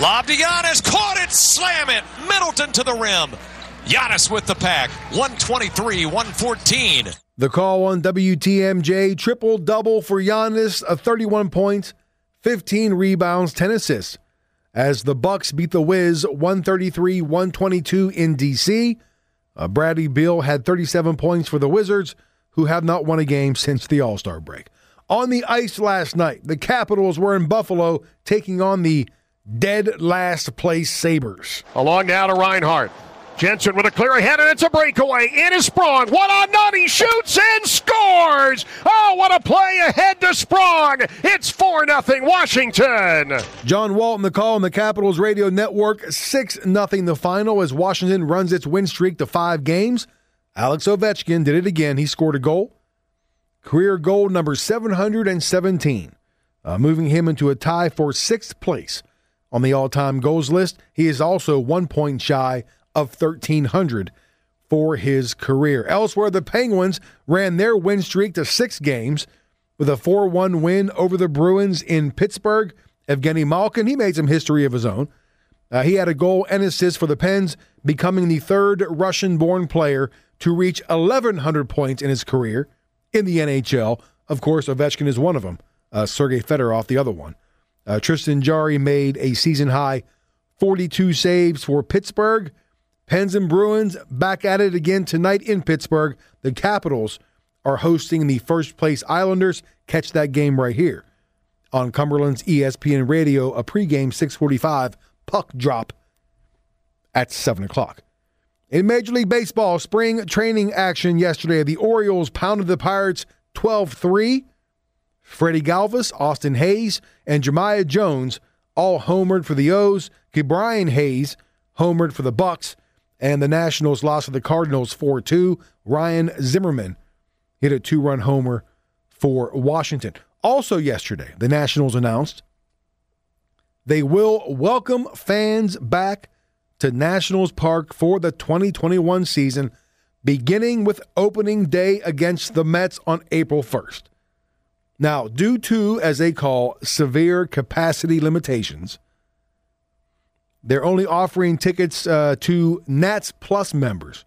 Lob to Giannis, caught it, slam it. Middleton to the rim. Giannis with the pack, 123, 114. The call on WTMJ triple double for Giannis, a 31 points, 15 rebounds, 10 assists as the Bucks beat the Wiz 133-122 in DC. Uh, Bradley Beal had 37 points for the Wizards, who have not won a game since the All-Star break. On the ice last night, the Capitals were in Buffalo taking on the dead last place Sabres. Along now to Reinhart. Jensen with a clear ahead, and it's a breakaway. In is Sprong. One on none. He shoots and scores. Oh, what a play ahead to Sprong. It's 4 0 Washington. John Walton, the call on the Capitals Radio Network. 6 0 the final as Washington runs its win streak to five games. Alex Ovechkin did it again. He scored a goal. Career goal number 717, uh, moving him into a tie for sixth place on the all time goals list. He is also one point shy of 1,300 for his career. Elsewhere, the Penguins ran their win streak to six games with a 4 1 win over the Bruins in Pittsburgh. Evgeny Malkin, he made some history of his own. Uh, he had a goal and assist for the Pens, becoming the third Russian born player to reach 1,100 points in his career in the NHL. Of course, Ovechkin is one of them, uh, Sergei Fedorov, the other one. Uh, Tristan Jarry made a season high 42 saves for Pittsburgh. Pens and Bruins back at it again tonight in Pittsburgh. The Capitals are hosting the first place Islanders. Catch that game right here on Cumberland's ESPN Radio, a pregame 645 puck drop at 7 o'clock. In Major League Baseball, spring training action yesterday, the Orioles pounded the Pirates 12 3. Freddie Galvis, Austin Hays, and Jahmai Jones all homered for the O's. Ke'Bryan Hayes homered for the Bucs, and the Nationals lost to the Cardinals 4 2. Ryan Zimmerman hit a two run homer for Washington. Also, yesterday, the Nationals announced they will welcome fans back to Nationals Park for the 2021 season, beginning with opening day against the Mets on April 1st. Now, due to, as they call, severe capacity limitations, they're only offering tickets uh, to Nats Plus members,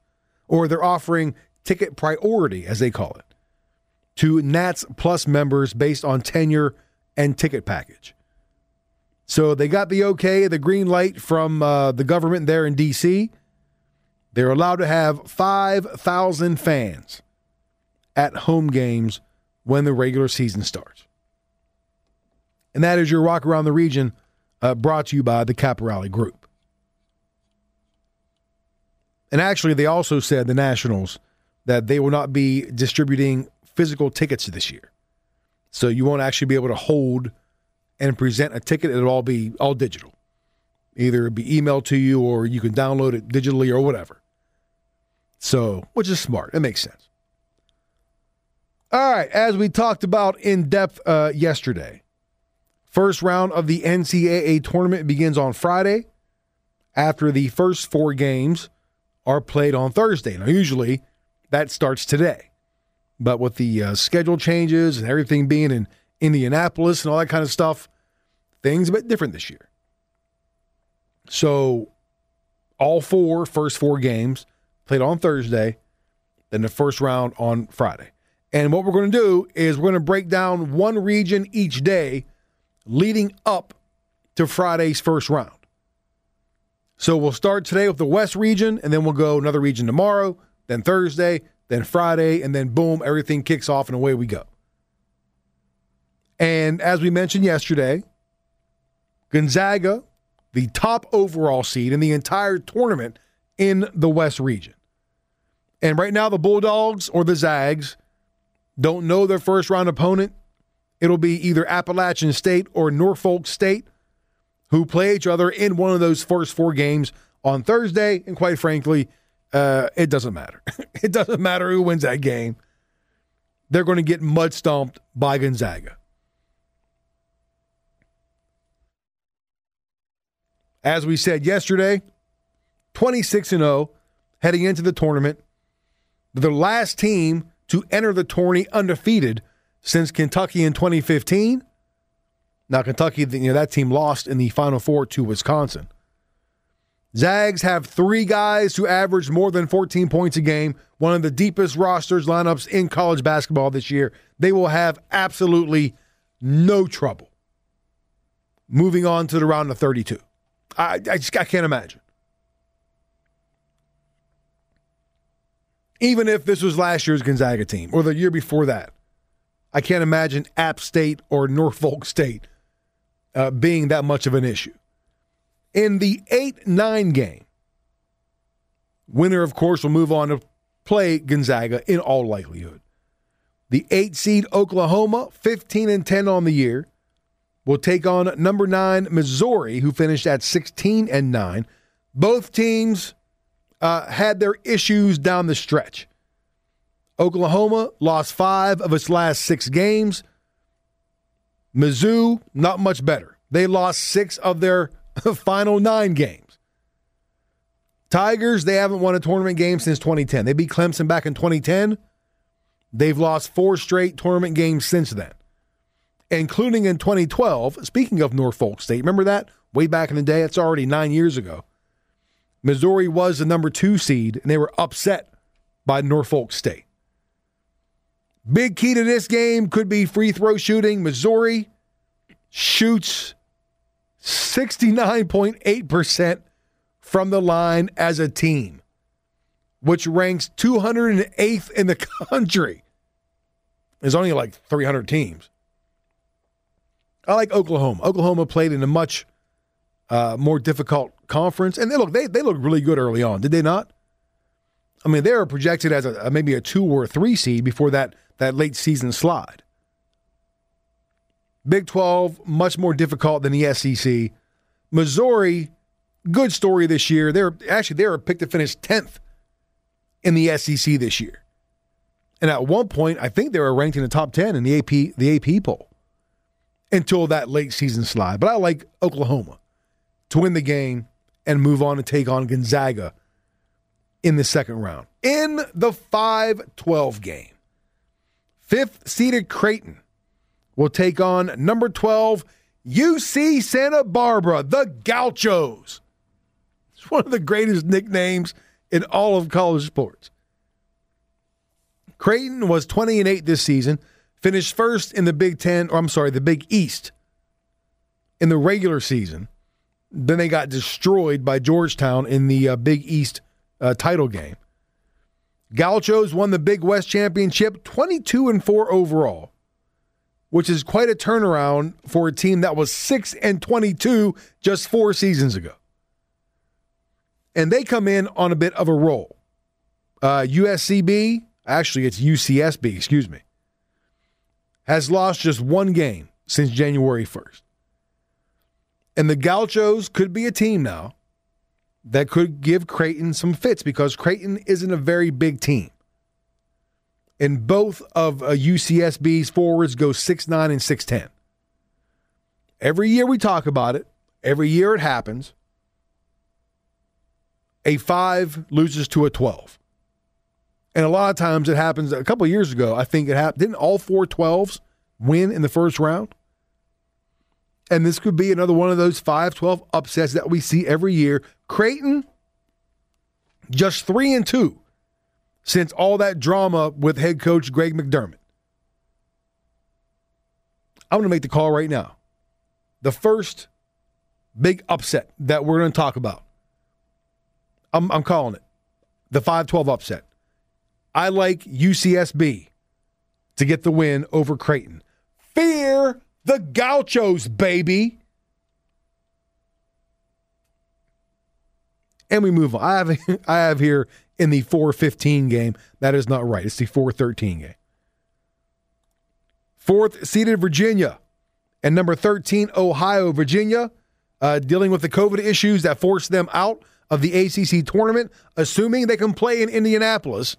or they're offering ticket priority, as they call it, to Nats Plus members based on tenure and ticket package. So they got the okay, the green light from uh, the government there in D.C. They're allowed to have 5,000 fans at home games when the regular season starts. And that is your walk Around the Region uh, brought to you by the Caporale Group. And actually, they also said, the Nationals, that they will not be distributing physical tickets this year. So you won't actually be able to hold and present a ticket. It'll all be all digital. Either it'll be emailed to you or you can download it digitally or whatever. So, which is smart. It makes sense. All right, as we talked about in depth uh, yesterday, first round of the NCAA tournament begins on Friday after the first four games are played on Thursday. Now, usually that starts today, but with the uh, schedule changes and everything being in Indianapolis and all that kind of stuff, things a bit different this year. So, all four first four games played on Thursday, then the first round on Friday. And what we're going to do is we're going to break down one region each day leading up to Friday's first round. So we'll start today with the West region, and then we'll go another region tomorrow, then Thursday, then Friday, and then boom, everything kicks off and away we go. And as we mentioned yesterday, Gonzaga, the top overall seed in the entire tournament in the West region. And right now, the Bulldogs or the Zags don't know their first round opponent. It'll be either Appalachian State or Norfolk State who play each other in one of those first four games on Thursday. And quite frankly, uh, it doesn't matter. it doesn't matter who wins that game. They're going to get mud stomped by Gonzaga. As we said yesterday, 26 and 0 heading into the tournament. The last team to enter the tourney undefeated since Kentucky in 2015. Now, Kentucky, you know, that team lost in the Final Four to Wisconsin. Zags have three guys who average more than 14 points a game, one of the deepest rosters lineups in college basketball this year. They will have absolutely no trouble moving on to the round of 32. I, I just I can't imagine. Even if this was last year's Gonzaga team or the year before that, I can't imagine App State or Norfolk State uh, being that much of an issue. In the 8 9 game, winner, of course, will move on to play Gonzaga in all likelihood. The 8 seed Oklahoma, 15 and 10 on the year, will take on number 9 Missouri, who finished at 16 and 9. Both teams uh, had their issues down the stretch. Oklahoma lost five of its last six games. Mizzou, not much better. They lost six of their final nine games. Tigers, they haven't won a tournament game since 2010. They beat Clemson back in 2010. They've lost four straight tournament games since then. including in 2012. Speaking of Norfolk State, remember that? Way back in the day, it's already nine years ago. Missouri was the number two seed, and they were upset by Norfolk State. Big key to this game could be free throw shooting. Missouri shoots 69.8% from the line as a team, which ranks 208th in the country. There's only like 300 teams. I like Oklahoma. Oklahoma played in a much uh, more difficult conference, and they look they they looked really good early on, did they not? I mean, they were projected as a, maybe a two or a three seed before that that late season slide. Big 12, much more difficult than the SEC. Missouri, good story this year. They're actually they were picked to finish 10th in the SEC this year. And at one point, I think they were ranked in the top 10 in the AP the AP poll until that late season slide. But I like Oklahoma to win the game and move on and take on Gonzaga in the second round. In the 5 12 game, fifth seeded Creighton will take on number 12 UC Santa Barbara, the Gauchos. It's one of the greatest nicknames in all of college sports. Creighton was 20 and 8 this season, finished first in the Big 10, or I'm sorry, the Big East in the regular season. Then they got destroyed by Georgetown in the uh, Big East uh, title game. Gauchos won the Big West Championship 22 and 4 overall, which is quite a turnaround for a team that was 6 and 22 just 4 seasons ago. And they come in on a bit of a roll. Uh, USCB, actually it's UCSB, excuse me, has lost just one game since January 1st. And the Gauchos could be a team now that could give Creighton some fits because Creighton isn't a very big team. And both of uh, UCSB's forwards go 6'9 and 6'10. Every year we talk about it, every year it happens. A five loses to a 12. And a lot of times it happens. A couple years ago, I think it happened. Didn't all four 12s win in the first round? And this could be another one of those 5 12 upsets that we see every year. Creighton, just 3 and 2 since all that drama with head coach Greg McDermott. I'm going to make the call right now. The first big upset that we're going to talk about. I'm, I'm calling it the 5 12 upset. I like UCSB to get the win over Creighton. Fear the Gauchos, baby. And we move on. I have I have here in the 415 game. That is not right. It's the 413 game. Fourth seeded Virginia and number 13 Ohio. Virginia uh, dealing with the COVID issues that forced them out of the ACC tournament, assuming they can play in Indianapolis.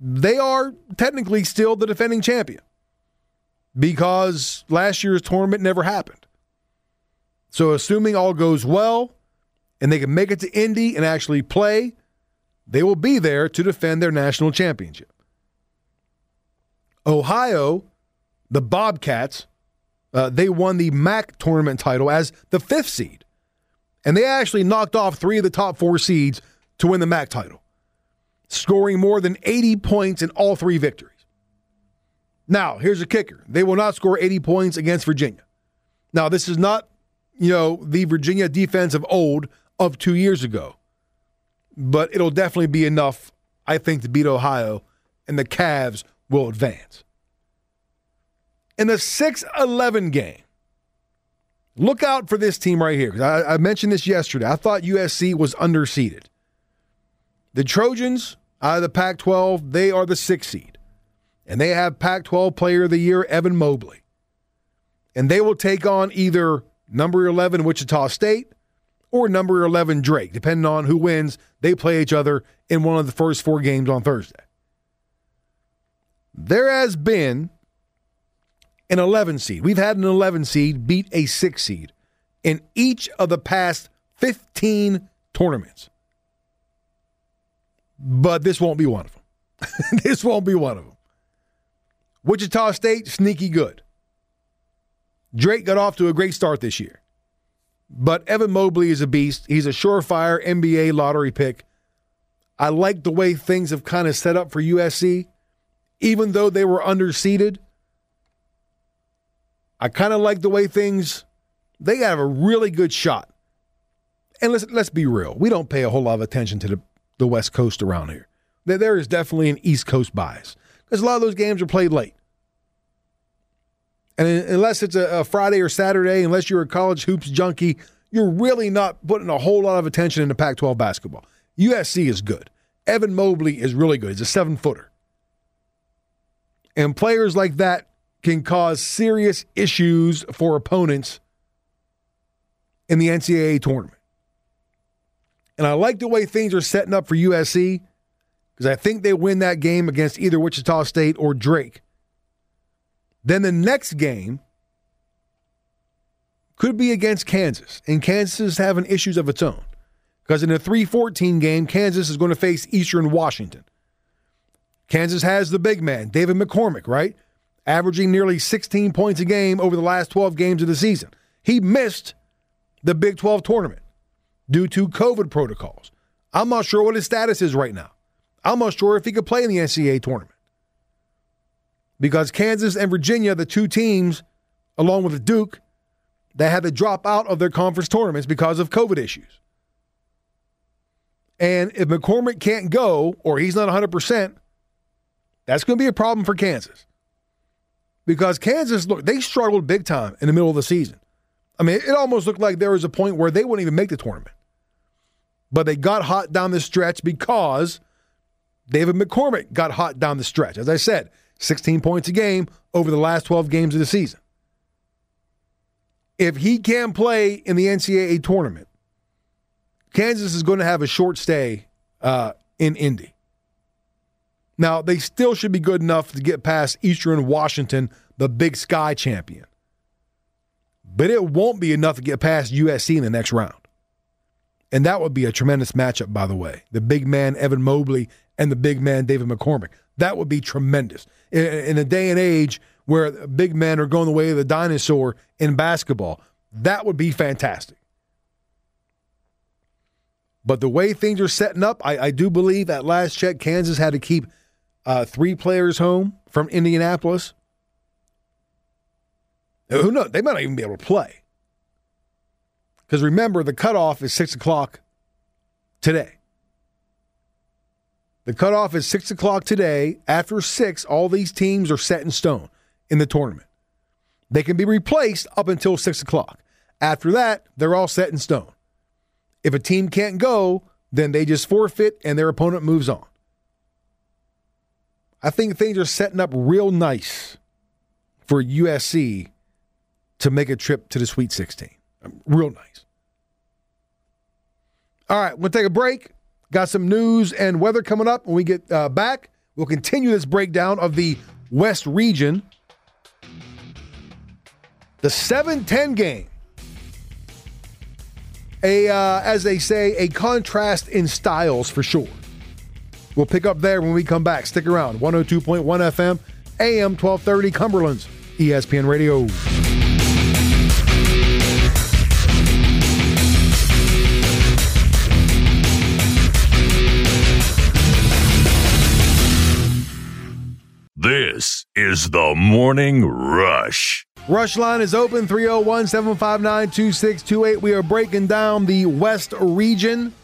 They are technically still the defending champion because last year's tournament never happened. So, assuming all goes well and they can make it to Indy and actually play, they will be there to defend their national championship. Ohio, the Bobcats, uh, they won the MAC tournament title as the fifth seed. And they actually knocked off three of the top four seeds to win the MAC title, scoring more than 80 points in all three victories. Now, here's a kicker. They will not score 80 points against Virginia. Now, this is not, you know, the Virginia defense of old of two years ago. But it'll definitely be enough, I think, to beat Ohio, and the Cavs will advance. In the 6 11 game, look out for this team right here. I, I mentioned this yesterday. I thought USC was underseeded. The Trojans out of the Pac 12, they are the sixth seed and they have Pac 12 Player of the Year, Evan Mobley. And they will take on either number 11, Wichita State, or number 11, Drake, depending on who wins. They play each other in one of the first four games on Thursday. There has been an 11 seed. We've had an 11 seed beat a 6 seed in each of the past 15 tournaments. But this won't be one of them. this won't be one of them. Wichita State, sneaky good. Drake got off to a great start this year. But Evan Mobley is a beast. He's a surefire NBA lottery pick. I like the way things have kind of set up for USC, even though they were underseeded. I kind of like the way things they have a really good shot. And let's let's be real, we don't pay a whole lot of attention to the, the West Coast around here. There, there is definitely an East Coast bias because a lot of those games are played late. And unless it's a, a Friday or Saturday, unless you're a college hoops junkie, you're really not putting a whole lot of attention into Pac 12 basketball. USC is good. Evan Mobley is really good. He's a seven footer. And players like that can cause serious issues for opponents in the NCAA tournament. And I like the way things are setting up for USC because I think they win that game against either Wichita State or Drake. Then the next game could be against Kansas, and Kansas is having issues of its own. Because in a 314 game, Kansas is going to face Eastern Washington. Kansas has the big man, David McCormack, right? Averaging nearly 16 points a game over the last 12 games of the season. He missed the Big 12 tournament due to COVID protocols. I'm not sure what his status is right now. I'm not sure if he could play in the NCAA tournament. Because Kansas and Virginia, the two teams, along with Duke, that had to drop out of their conference tournaments because of COVID issues. And if McCormack can't go or he's not 100%, that's going to be a problem for Kansas. Because Kansas, look, they struggled big time in the middle of the season. I mean, it almost looked like there was a point where they wouldn't even make the tournament. But they got hot down the stretch because David McCormack got hot down the stretch. As I said, 16 points a game over the last 12 games of the season. If he can play in the NCAA tournament, Kansas is going to have a short stay uh, in Indy. Now, they still should be good enough to get past Eastern Washington, the Big Sky champion. But it won't be enough to get past USC in the next round. And that would be a tremendous matchup, by the way. The big man, Evan Mobley, and the big man, David McCormack. That would be tremendous. In, a day and age where big men are going the way of the dinosaur in basketball, that would be fantastic. But the way things are setting up, I, I do believe at last check, Kansas had to keep uh, three players home from Indianapolis. Who knows? They might not even be able to play. Because remember, the cutoff is 6 o'clock today. The cutoff is 6 o'clock today. After 6, all these teams are set in stone in the tournament. They can be replaced up until 6 o'clock. After that, they're all set in stone. If a team can't go, then they just forfeit and their opponent moves on. I think things are setting up real nice for USC to make a trip to the Sweet 16. Real nice. All right, we'll take a break. Got some news and weather coming up. When we get uh, back, we'll continue this breakdown of the West region. The 7 10 game. A, uh, as they say, a contrast in styles for sure. We'll pick up there when we come back. Stick around. 102.1 FM, AM 1230, Cumberland's ESPN Radio. Is the Morning Rush. Rush line is open 301 759 2628. We are breaking down the West region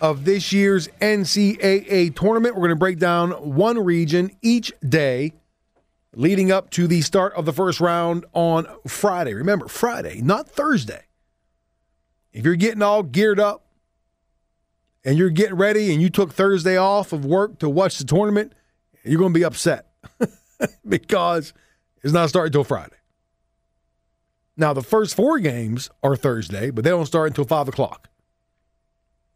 of this year's NCAA tournament. We're going to break down one region each day leading up to the start of the first round on Friday. Remember, Friday, not Thursday. If you're getting all geared up and you're getting ready and you took Thursday off of work to watch the tournament, you're going to be upset because it's not starting until Friday. Now, the first four games are Thursday, but they don't start until 5 o'clock,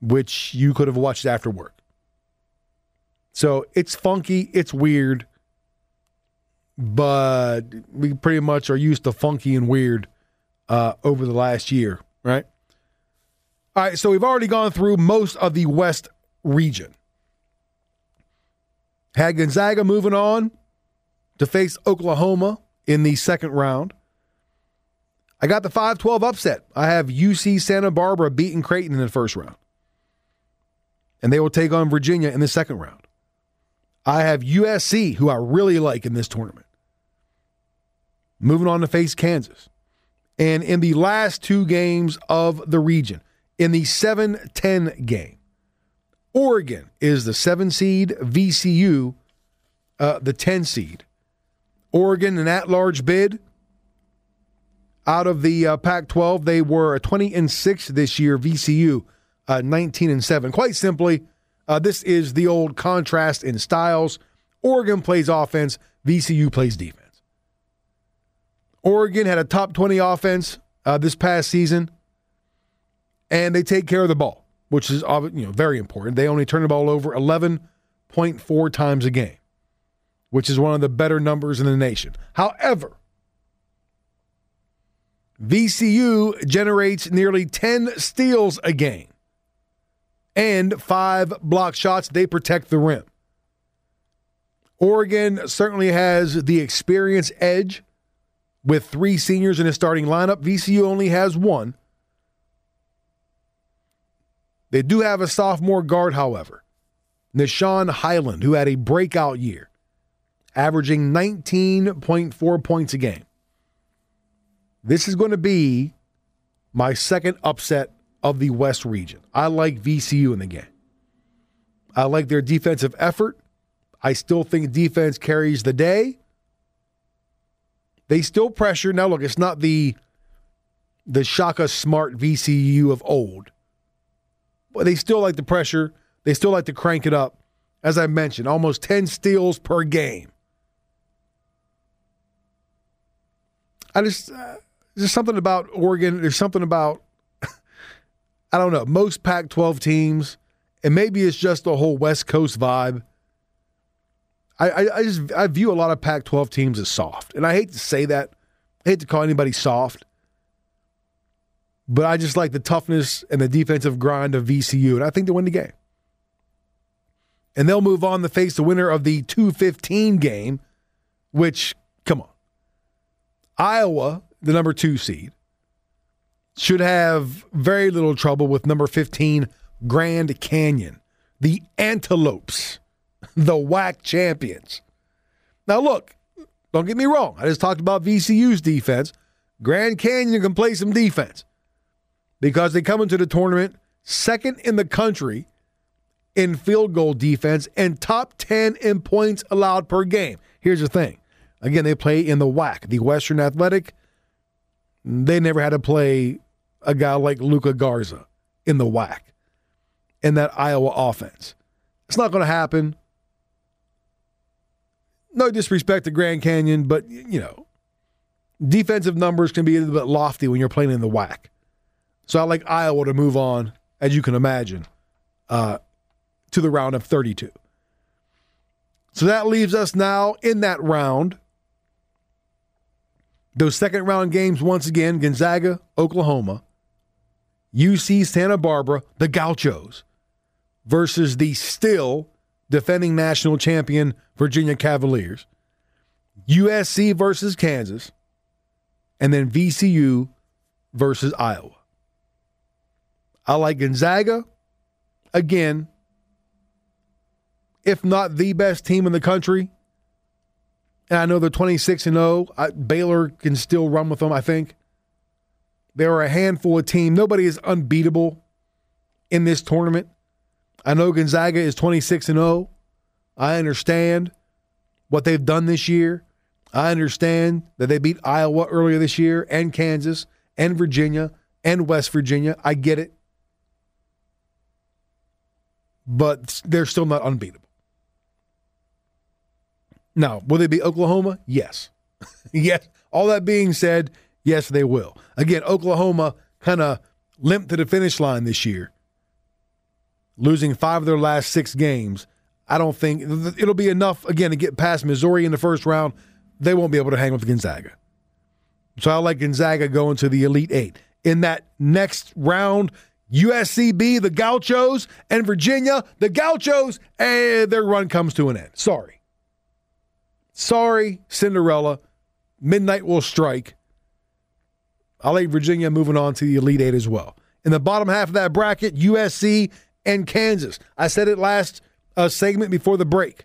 which you could have watched after work. So it's funky, it's weird, but we pretty much are used to funky and weird uh, over the last year, right? All right, so we've already gone through most of the West region. Had Gonzaga moving on to face Oklahoma in the second round. I got the 5 12 upset. I have UC Santa Barbara beating Creighton in the first round. And they will take on Virginia in the second round. I have USC, who I really like in this tournament, moving on to face Kansas. And in the last two games of the region, in the 7 10 game, Oregon is the 7 seed, VCU, uh, the 10 seed. Oregon, an at large bid. Out of the uh, Pac 12, they were 20 and 6 this year, VCU, uh, 19 and 7. Quite simply, uh, this is the old contrast in styles. Oregon plays offense, VCU plays defense. Oregon had a top 20 offense uh, this past season, and they take care of the ball, which is you know very important. They only turn the ball over 11.4 times a game, which is one of the better numbers in the nation. However, VCU generates nearly 10 steals a game and five block shots. They protect the rim. Oregon certainly has the experience edge with three seniors in his starting lineup. VCU only has one. They do have a sophomore guard, however, Nah'Shon Hyland, who had a breakout year, averaging 19.4 points a game. This is going to be my second upset of the West region. I like VCU in the game. I like their defensive effort. I still think defense carries the day. They still pressure. Now, look, it's not the the Shaka Smart VCU of old, but they still like the pressure. They still like to crank it up. As I mentioned, almost 10 steals per game. I just, uh, there's something about Oregon. There's something about, I don't know, most Pac 12 teams, and maybe it's just the whole West Coast vibe. I, I, I just I view a lot of Pac-12 teams as soft, and I hate to say that. I hate to call anybody soft, but I just like the toughness and the defensive grind of VCU, and I think they win the game. And they'll move on to face the winner of the 215 game, which, come on. Iowa, the number two seed, should have very little trouble with number 15, Grand Canyon, the Antelopes the WAC champions. Now, look, don't get me wrong. I just talked about VCU's defense. Grand Canyon can play some defense because they come into the tournament second in the country in field goal defense and top 10 in points allowed per game. Here's the thing again, they play in the WAC, the Western Athletic. They never had to play a guy like Luka Garza in the WAC in that Iowa offense. It's not going to happen no disrespect to Grand Canyon, but you know, defensive numbers can be a little bit lofty when you're playing in the WAC. So I like Iowa to move on, as you can imagine, uh, to the round of 32. So that leaves us now in that round. Those second round games, once again, Gonzaga, Oklahoma, UC Santa Barbara, the Gauchos, versus the still defending national champion Virginia Cavaliers, USC versus Kansas, and then VCU versus Iowa. I like Gonzaga. Again, if not the best team in the country, and I know they're 26 and 0, Baylor can still run with them, I think. There are a handful of teams. Nobody is unbeatable in this tournament. I know Gonzaga is 26 and 0. I understand what they've done this year. I understand that they beat Iowa earlier this year and Kansas and Virginia and West Virginia. I get it. But they're still not unbeatable. Now, will they be Oklahoma? Yes. yes. All that being said, yes, they will. Again, Oklahoma kind of limped to the finish line this year, losing five of their last six games I don't think it'll be enough again to get past Missouri in the first round. They won't be able to hang with Gonzaga. So I like Gonzaga going to the Elite Eight. In that next round, USCB, the Gauchos, and Virginia, the Gauchos, and their run comes to an end. Sorry. Sorry, Cinderella. Midnight will strike. I like Virginia moving on to the Elite Eight as well. In the bottom half of that bracket, USC and Kansas. I said it last uh, segment before the break.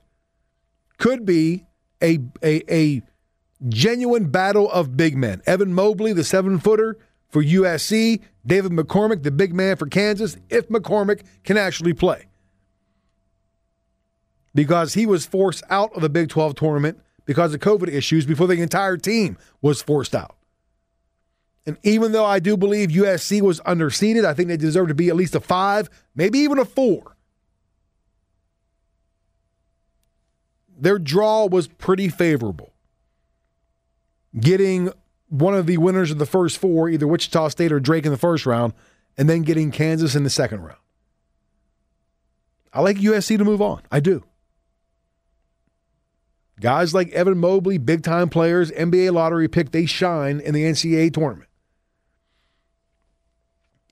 Could be a, a, a genuine battle of big men. Evan Mobley, the seven footer for USC, David McCormack, the big man for Kansas, if McCormack can actually play. Because he was forced out of the Big 12 tournament because of COVID issues before the entire team was forced out. And even though I do believe USC was underseeded, I think they deserve to be at least a five, maybe even a four. Their draw was pretty favorable. Getting one of the winners of the first four, either Wichita State or Drake in the first round, and then getting Kansas in the second round. I like USC to move on. I do. Guys like Evan Mobley, big time players, NBA lottery pick, they shine in the NCAA tournament.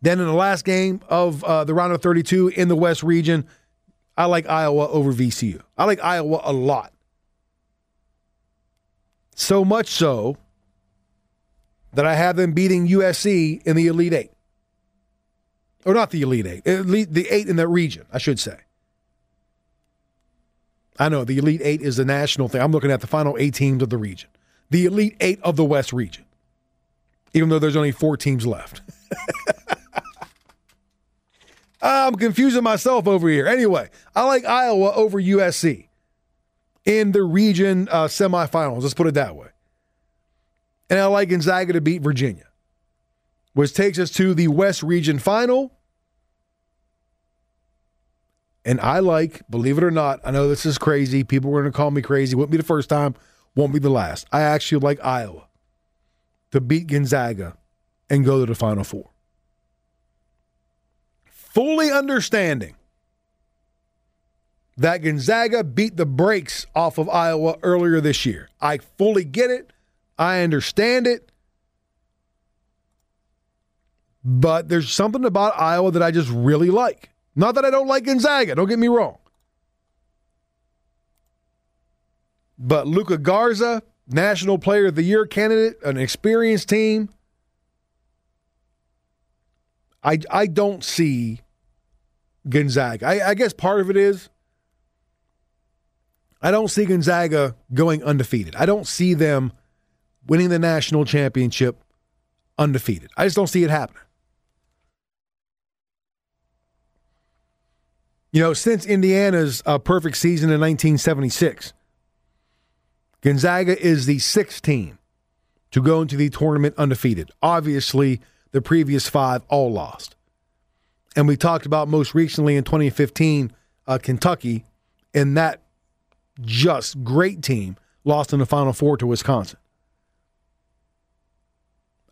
Then in the last game of uh, the round of 32 in the West region, I like Iowa over VCU. I like Iowa a lot. So much so that I have them beating USC in the Elite Eight. Or not the Elite Eight, the eight in that region, I should say. I know the Elite Eight is the national thing. I'm looking at the final eight teams of the region, the Elite Eight of the West region, even though there's only four teams left. I'm confusing myself over here. Anyway, I like Iowa over USC in the region uh, semifinals. Let's put it that way. And I like Gonzaga to beat Virginia, which takes us to the West region final. And I like, believe it or not, I know this is crazy. People were going to call me crazy. Won't be the first time, won't be the last. I actually like Iowa to beat Gonzaga and go to the Final Four fully understanding that Gonzaga beat the brakes off of Iowa earlier this year. I fully get it. I understand it. But there's something about Iowa that I just really like. Not that I don't like Gonzaga, don't get me wrong. But Luka Garza, National Player of the Year candidate, an experienced team. I I don't see Gonzaga. I, I guess part of it is I don't see Gonzaga going undefeated. I don't see them winning the national championship undefeated. I just don't see it happening. You know, since Indiana's uh, perfect season in 1976, Gonzaga is the sixth team to go into the tournament undefeated. Obviously, the previous five all lost. And we talked about most recently in 2015, uh, Kentucky, and that just great team lost in the Final Four to Wisconsin.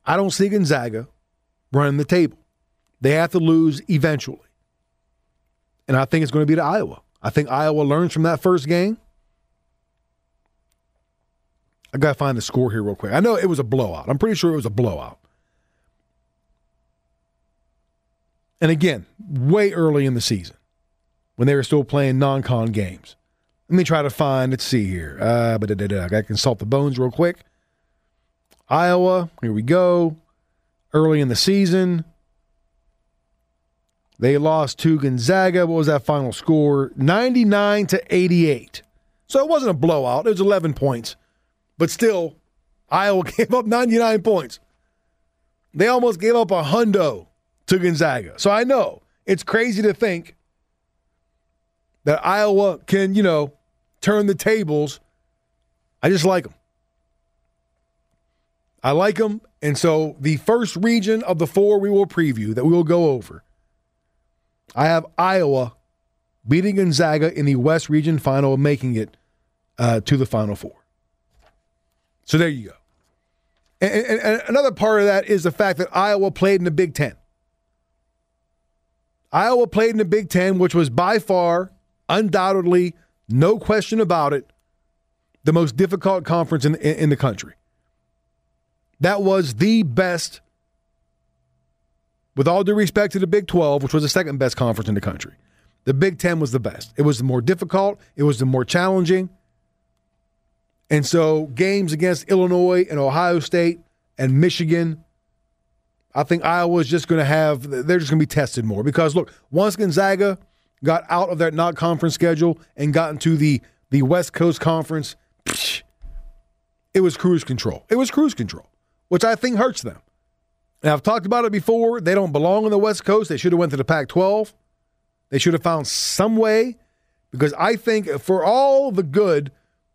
I don't see Gonzaga running the table. They have to lose eventually. And I think it's going to be to Iowa. I think Iowa learns from that first game. I got to find the score here real quick. I know it was a blowout. I'm pretty sure it was a blowout. And again, way early in the season when they were still playing non con games. Let me try to find, let's see here. Uh, but I got to consult the bones real quick. Iowa, here we go. Early in the season, they lost to Gonzaga. What was that final score? 99 to 88. So it wasn't a blowout, it was 11 points. But still, Iowa gave up 99 points. They almost gave up a hundo to Gonzaga. So I know it's crazy to think that Iowa can, you know, turn the tables. I just like them. I like them. And so the first region of the four we will preview that we will go over, I have Iowa beating Gonzaga in the West Region final and making it uh, to the Final Four. So there you go. And, and, and another part of that is the fact that Iowa played in the Big Ten. Iowa played in the Big Ten, which was by far, undoubtedly, no question about it, the most difficult conference in, in, in the country. That was the best, with all due respect to the Big 12, which was the second best conference in the country. The Big Ten was the best. It was the more difficult, it was the more challenging. And so games against Illinois and Ohio State and Michigan I think Iowa is just going to have, they're just going to be tested more because look, once Gonzaga got out of that not conference schedule and got into the, the West Coast Conference, it was cruise control. It was cruise control, which I think hurts them. And I've talked about it before. They don't belong on the West Coast. They should have went to the Pac-12. They should have found some way because I think for all the good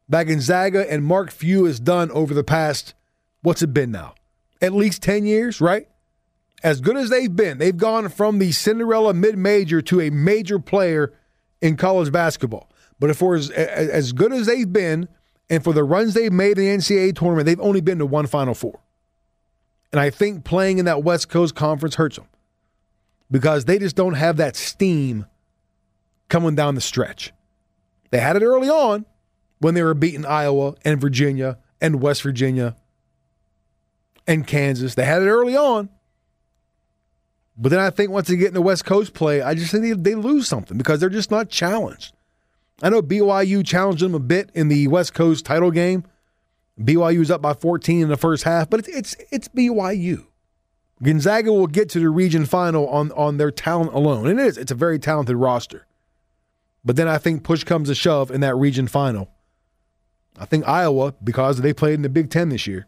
that Gonzaga and Mark Few has done over the past, what's it been now? At least 10 years, right? As good as they've been, they've gone from the Cinderella mid major to a major player in college basketball. But if for as, as good as they've been, and for the runs they've made in the NCAA tournament, they've only been to one Final Four. And I think playing in that West Coast Conference hurts them because they just don't have that steam coming down the stretch. They had it early on when they were beating Iowa and Virginia and West Virginia and Kansas. They had it early on. But then I think once they get into West Coast play, I just think they, they lose something because they're just not challenged. I know BYU challenged them a bit in the West Coast title game. BYU was up by 14 in the first half, but it's it's, it's BYU. Gonzaga will get to the region final on on their talent alone. And it is. It's a very talented roster. But then I think push comes to shove in that region final. I think Iowa, because they played in the Big Ten this year,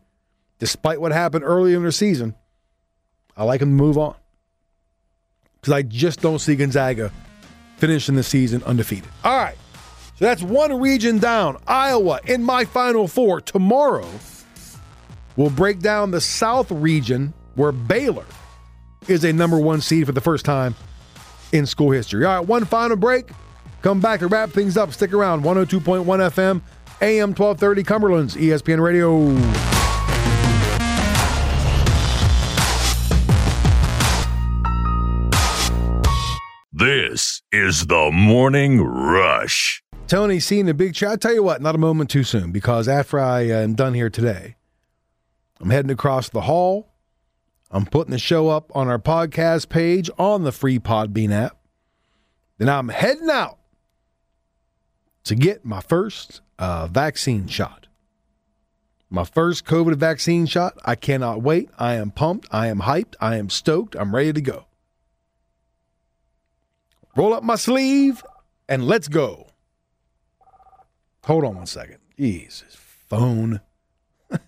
despite what happened early in their season, I like them to move on. Because I just don't see Gonzaga finishing the season undefeated. All right. So that's one region down. Iowa in my final four. Tomorrow, we'll break down the South region where Baylor is a number one seed for the first time in school history. All right, one final break. Come back to wrap things up. Stick around. 102.1 FM, AM 1230, Cumberland's ESPN Radio. This is the Morning Rush. Tony, seeing the big chat. I tell you what, not a moment too soon because after I am done here today, I'm heading across the hall. I'm putting the show up on our podcast page on the free Podbean app. Then I'm heading out to get my first uh, vaccine shot. My first COVID vaccine shot. I cannot wait. I am pumped. I am hyped. I am stoked. I'm ready to go. Roll up my sleeve and let's go. Hold on one second. Jesus, phone.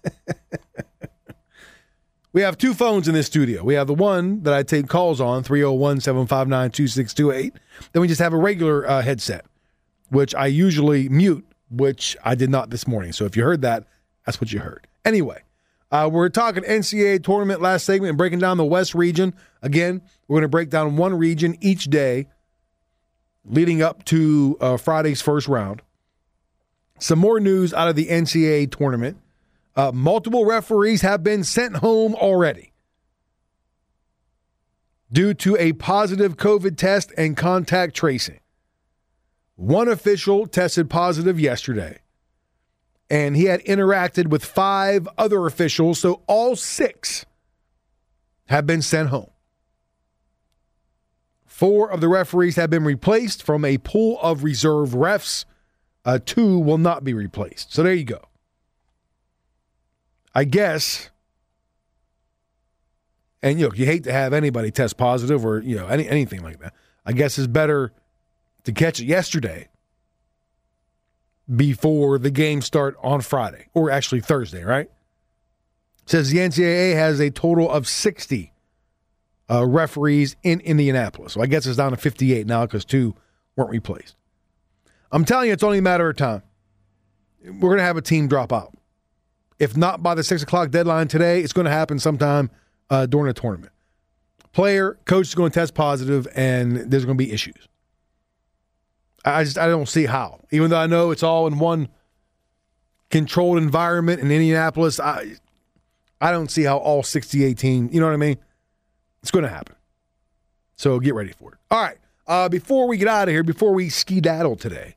we have two phones in this studio. We have the one that I take calls on, 301 759 2628. Then we just have a regular uh, headset, which I usually mute, which I did not this morning. So if you heard that, that's what you heard. Anyway, uh, we're talking NCAA tournament last segment and breaking down the West region. Again, we're going to break down one region each day leading up to uh, Friday's first round. Some more news out of the NCAA tournament. Uh, multiple referees have been sent home already due to a positive COVID test and contact tracing. One official tested positive yesterday, and he had interacted with five other officials, so all six have been sent home. Four of the referees have been replaced from a pool of reserve refs. Uh, two will not be replaced. So there you go. I guess, and you know, you hate to have anybody test positive or you know any anything like that. I guess it's better to catch it yesterday before the game start on Friday or actually Thursday, right? It says the NCAA has a total of sixty uh, referees in Indianapolis. So I guess it's down to 58 now because two weren't replaced. I'm telling you, it's only a matter of time. We're going to have a team drop out. If not by the six o'clock deadline today, it's going to happen sometime uh, during the tournament. Player, coach is going to test positive, and there's going to be issues. I just I don't see how. Even though I know it's all in one controlled environment in Indianapolis, I I don't see how all 68 team, you know what I mean? It's going to happen. So get ready for it. All right. Uh, before we get out of here, before we skedaddle today,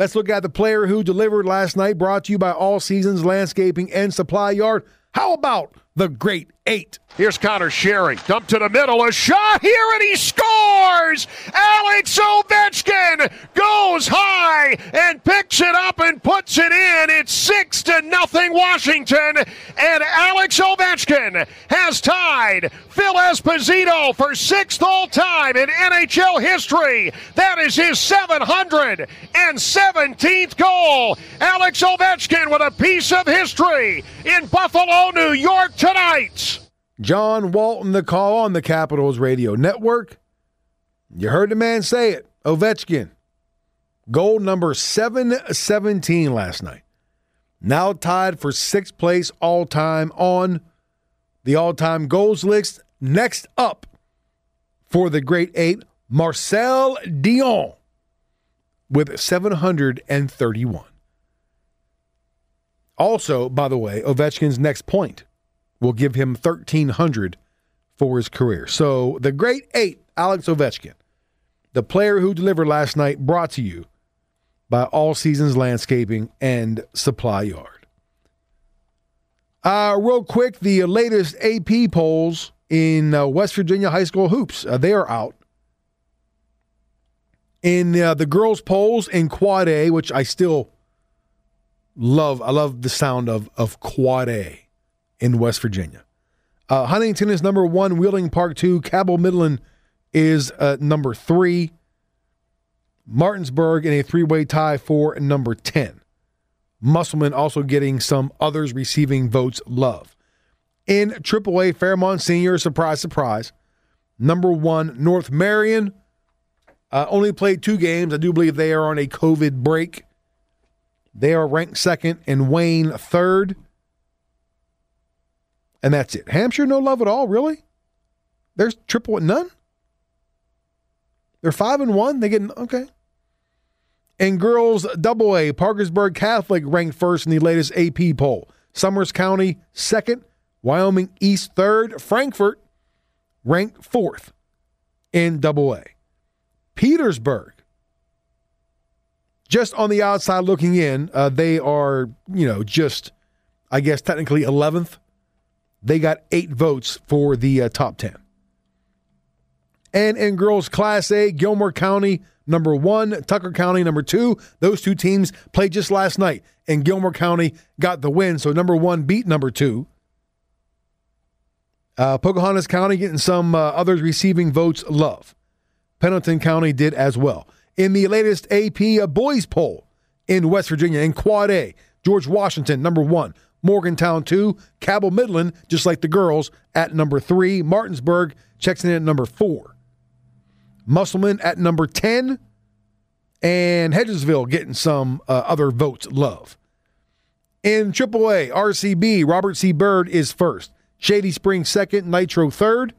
let's look at the player who delivered last night, brought to you by All Seasons Landscaping and Supply Yard. How about the great eight. Here's Connor Sheary. Dump to the middle. A shot here, and he scores! Alex Ovechkin goes high and picks it up and puts it in. It's six to nothing Washington, and Alex Ovechkin has tied Phil Esposito for sixth all time in NHL history. That is his 717th goal. Alex Ovechkin with a piece of history in Buffalo, New York tonight. John Walton, the call on the Capitals Radio Network. You heard the man say it. Ovechkin. Goal number 717 last night. Now tied for sixth place all time on the all time goals list. Next up for the great eight, Marcel Dionne with 731. Also, by the way, Ovechkin's next point will give him 1,300 for his career. So the great eight, Alex Ovechkin, the player who delivered last night, brought to you by All Seasons Landscaping and Supply Yard. Uh, real quick, the latest AP polls in uh, West Virginia high school hoops, uh, they are out. In uh, the girls' polls in Quad A, which I still love, I love the sound of of Quad A in West Virginia. Uh, Huntington is number one, Wheeling Park two, Cabell Midland is uh, number three, Martinsburg in a three way tie for number 10. Musselman also getting some others receiving votes love. In AAA, Fairmont Senior, surprise, surprise, number one, North Marion. Uh, only played two games. I do believe they are on a COVID break. They are ranked second and Wayne third. And that's it. Hampshire, no love at all, really? There's triple none? They're five and one. They get okay. And girls double A, Parkersburg Catholic ranked first in the latest AP poll. Summers County second, Wyoming East third, Frankfort ranked fourth in double A. Petersburg, just on the outside looking in, uh, they are, you know, just, I guess, technically 11th. They got eight votes for the uh, top 10. And in girls Class A, Gilmer County number one, Tucker County number two. Those two teams played just last night, and Gilmer County got the win. So number one beat number two. Uh, Pocahontas County getting some uh, others receiving votes love. Pendleton County did as well. In the latest AP boys poll in West Virginia, in Quad A, George Washington, number one. Morgantown, two. Cabell Midland, just like the girls, at number three. Martinsburg checks in at number four. Musselman at number 10. And Hedgesville getting some uh, other votes love. In AAA, RCB, Robert C. Byrd is first. Shady Springs second. Nitro third.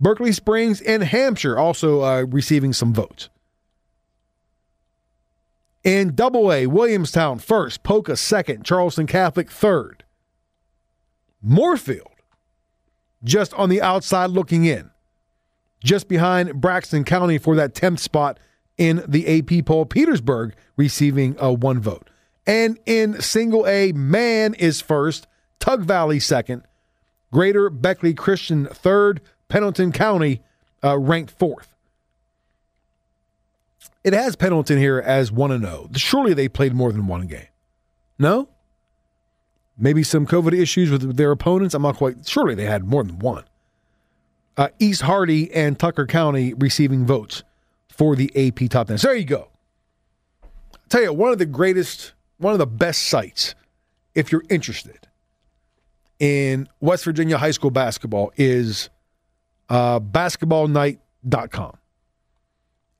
Berkeley Springs and Hampshire also uh, receiving some votes. In Double A, Williamstown first, Poca second, Charleston Catholic third. Moorefield just on the outside looking in, just behind Braxton County for that 10th spot in the AP poll. Petersburg receiving a one vote. And in single A, Man is first, Tug Valley second, Greater Beckley Christian third, Pendleton County uh, ranked fourth. It has Pendleton here as 1 0. Surely they played more than one game. No? Maybe some COVID issues with their opponents. I'm not quite surely they had more than one. Uh, East Hardy and Tucker County receiving votes for the AP top 10. So there you go. I'll tell you, one of the greatest, one of the best sites, if you're interested in West Virginia high school basketball, is uh, basketballnight.com.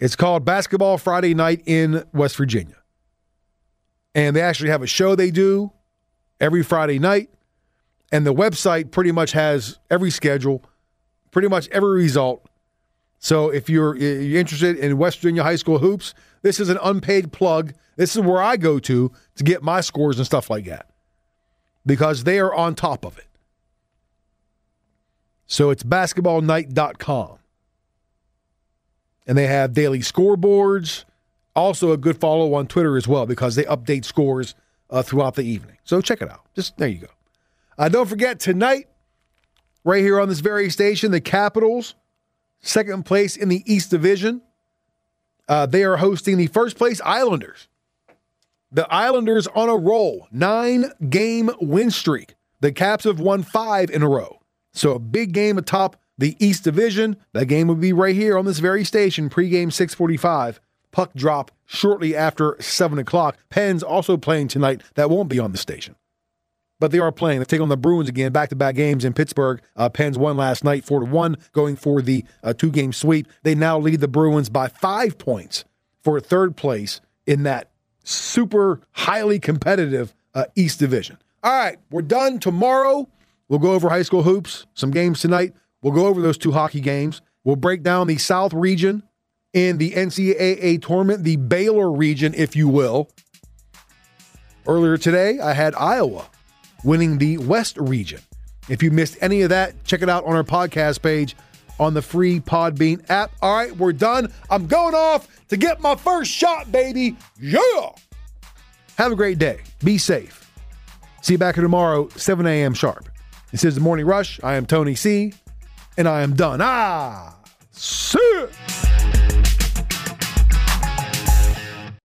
It's called Basketball Friday Night in West Virginia. And they actually have a show they do every Friday night. And the website pretty much has every schedule, pretty much every result. So if you're, eh, you're interested in West Virginia high school hoops, this is an unpaid plug. This is where I go to to get my scores and stuff like that because they are on top of it. So it's basketballnight.com. And they have daily scoreboards. Also, a good follow on Twitter as well because they update scores uh, throughout the evening. So check it out. Just there you go. Uh, don't forget tonight, right here on this very station, the Capitals, second place in the East Division. Uh, they are hosting the first place Islanders. The Islanders on a roll, nine game win streak. The Caps have won five in a row. So a big game atop the East Division. That game will be right here on this very station, pregame 645. Puck drop shortly after 7 o'clock. Pens also playing tonight. That won't be on the station. But they are playing. They take on the Bruins again, back to back games in Pittsburgh. Uh, Pens won last night, 4 to 1, going for the uh, two game sweep. They now lead the Bruins by five points for third place in that super highly competitive uh, East Division. All right, we're done tomorrow. We'll go over high school hoops, some games tonight. We'll go over those two hockey games. We'll break down the South region in the NCAA tournament, the Baylor region, if you will. Earlier today, I had Iowa winning the West region. If you missed any of that, check it out on our podcast page on the free Podbean app. All right, we're done. I'm going off to get my first shot, baby. Yeah. Have a great day. Be safe. See you back here tomorrow, 7 a.m. sharp. This is the Morning Rush. I am Tony C, and I am done. Ah, see.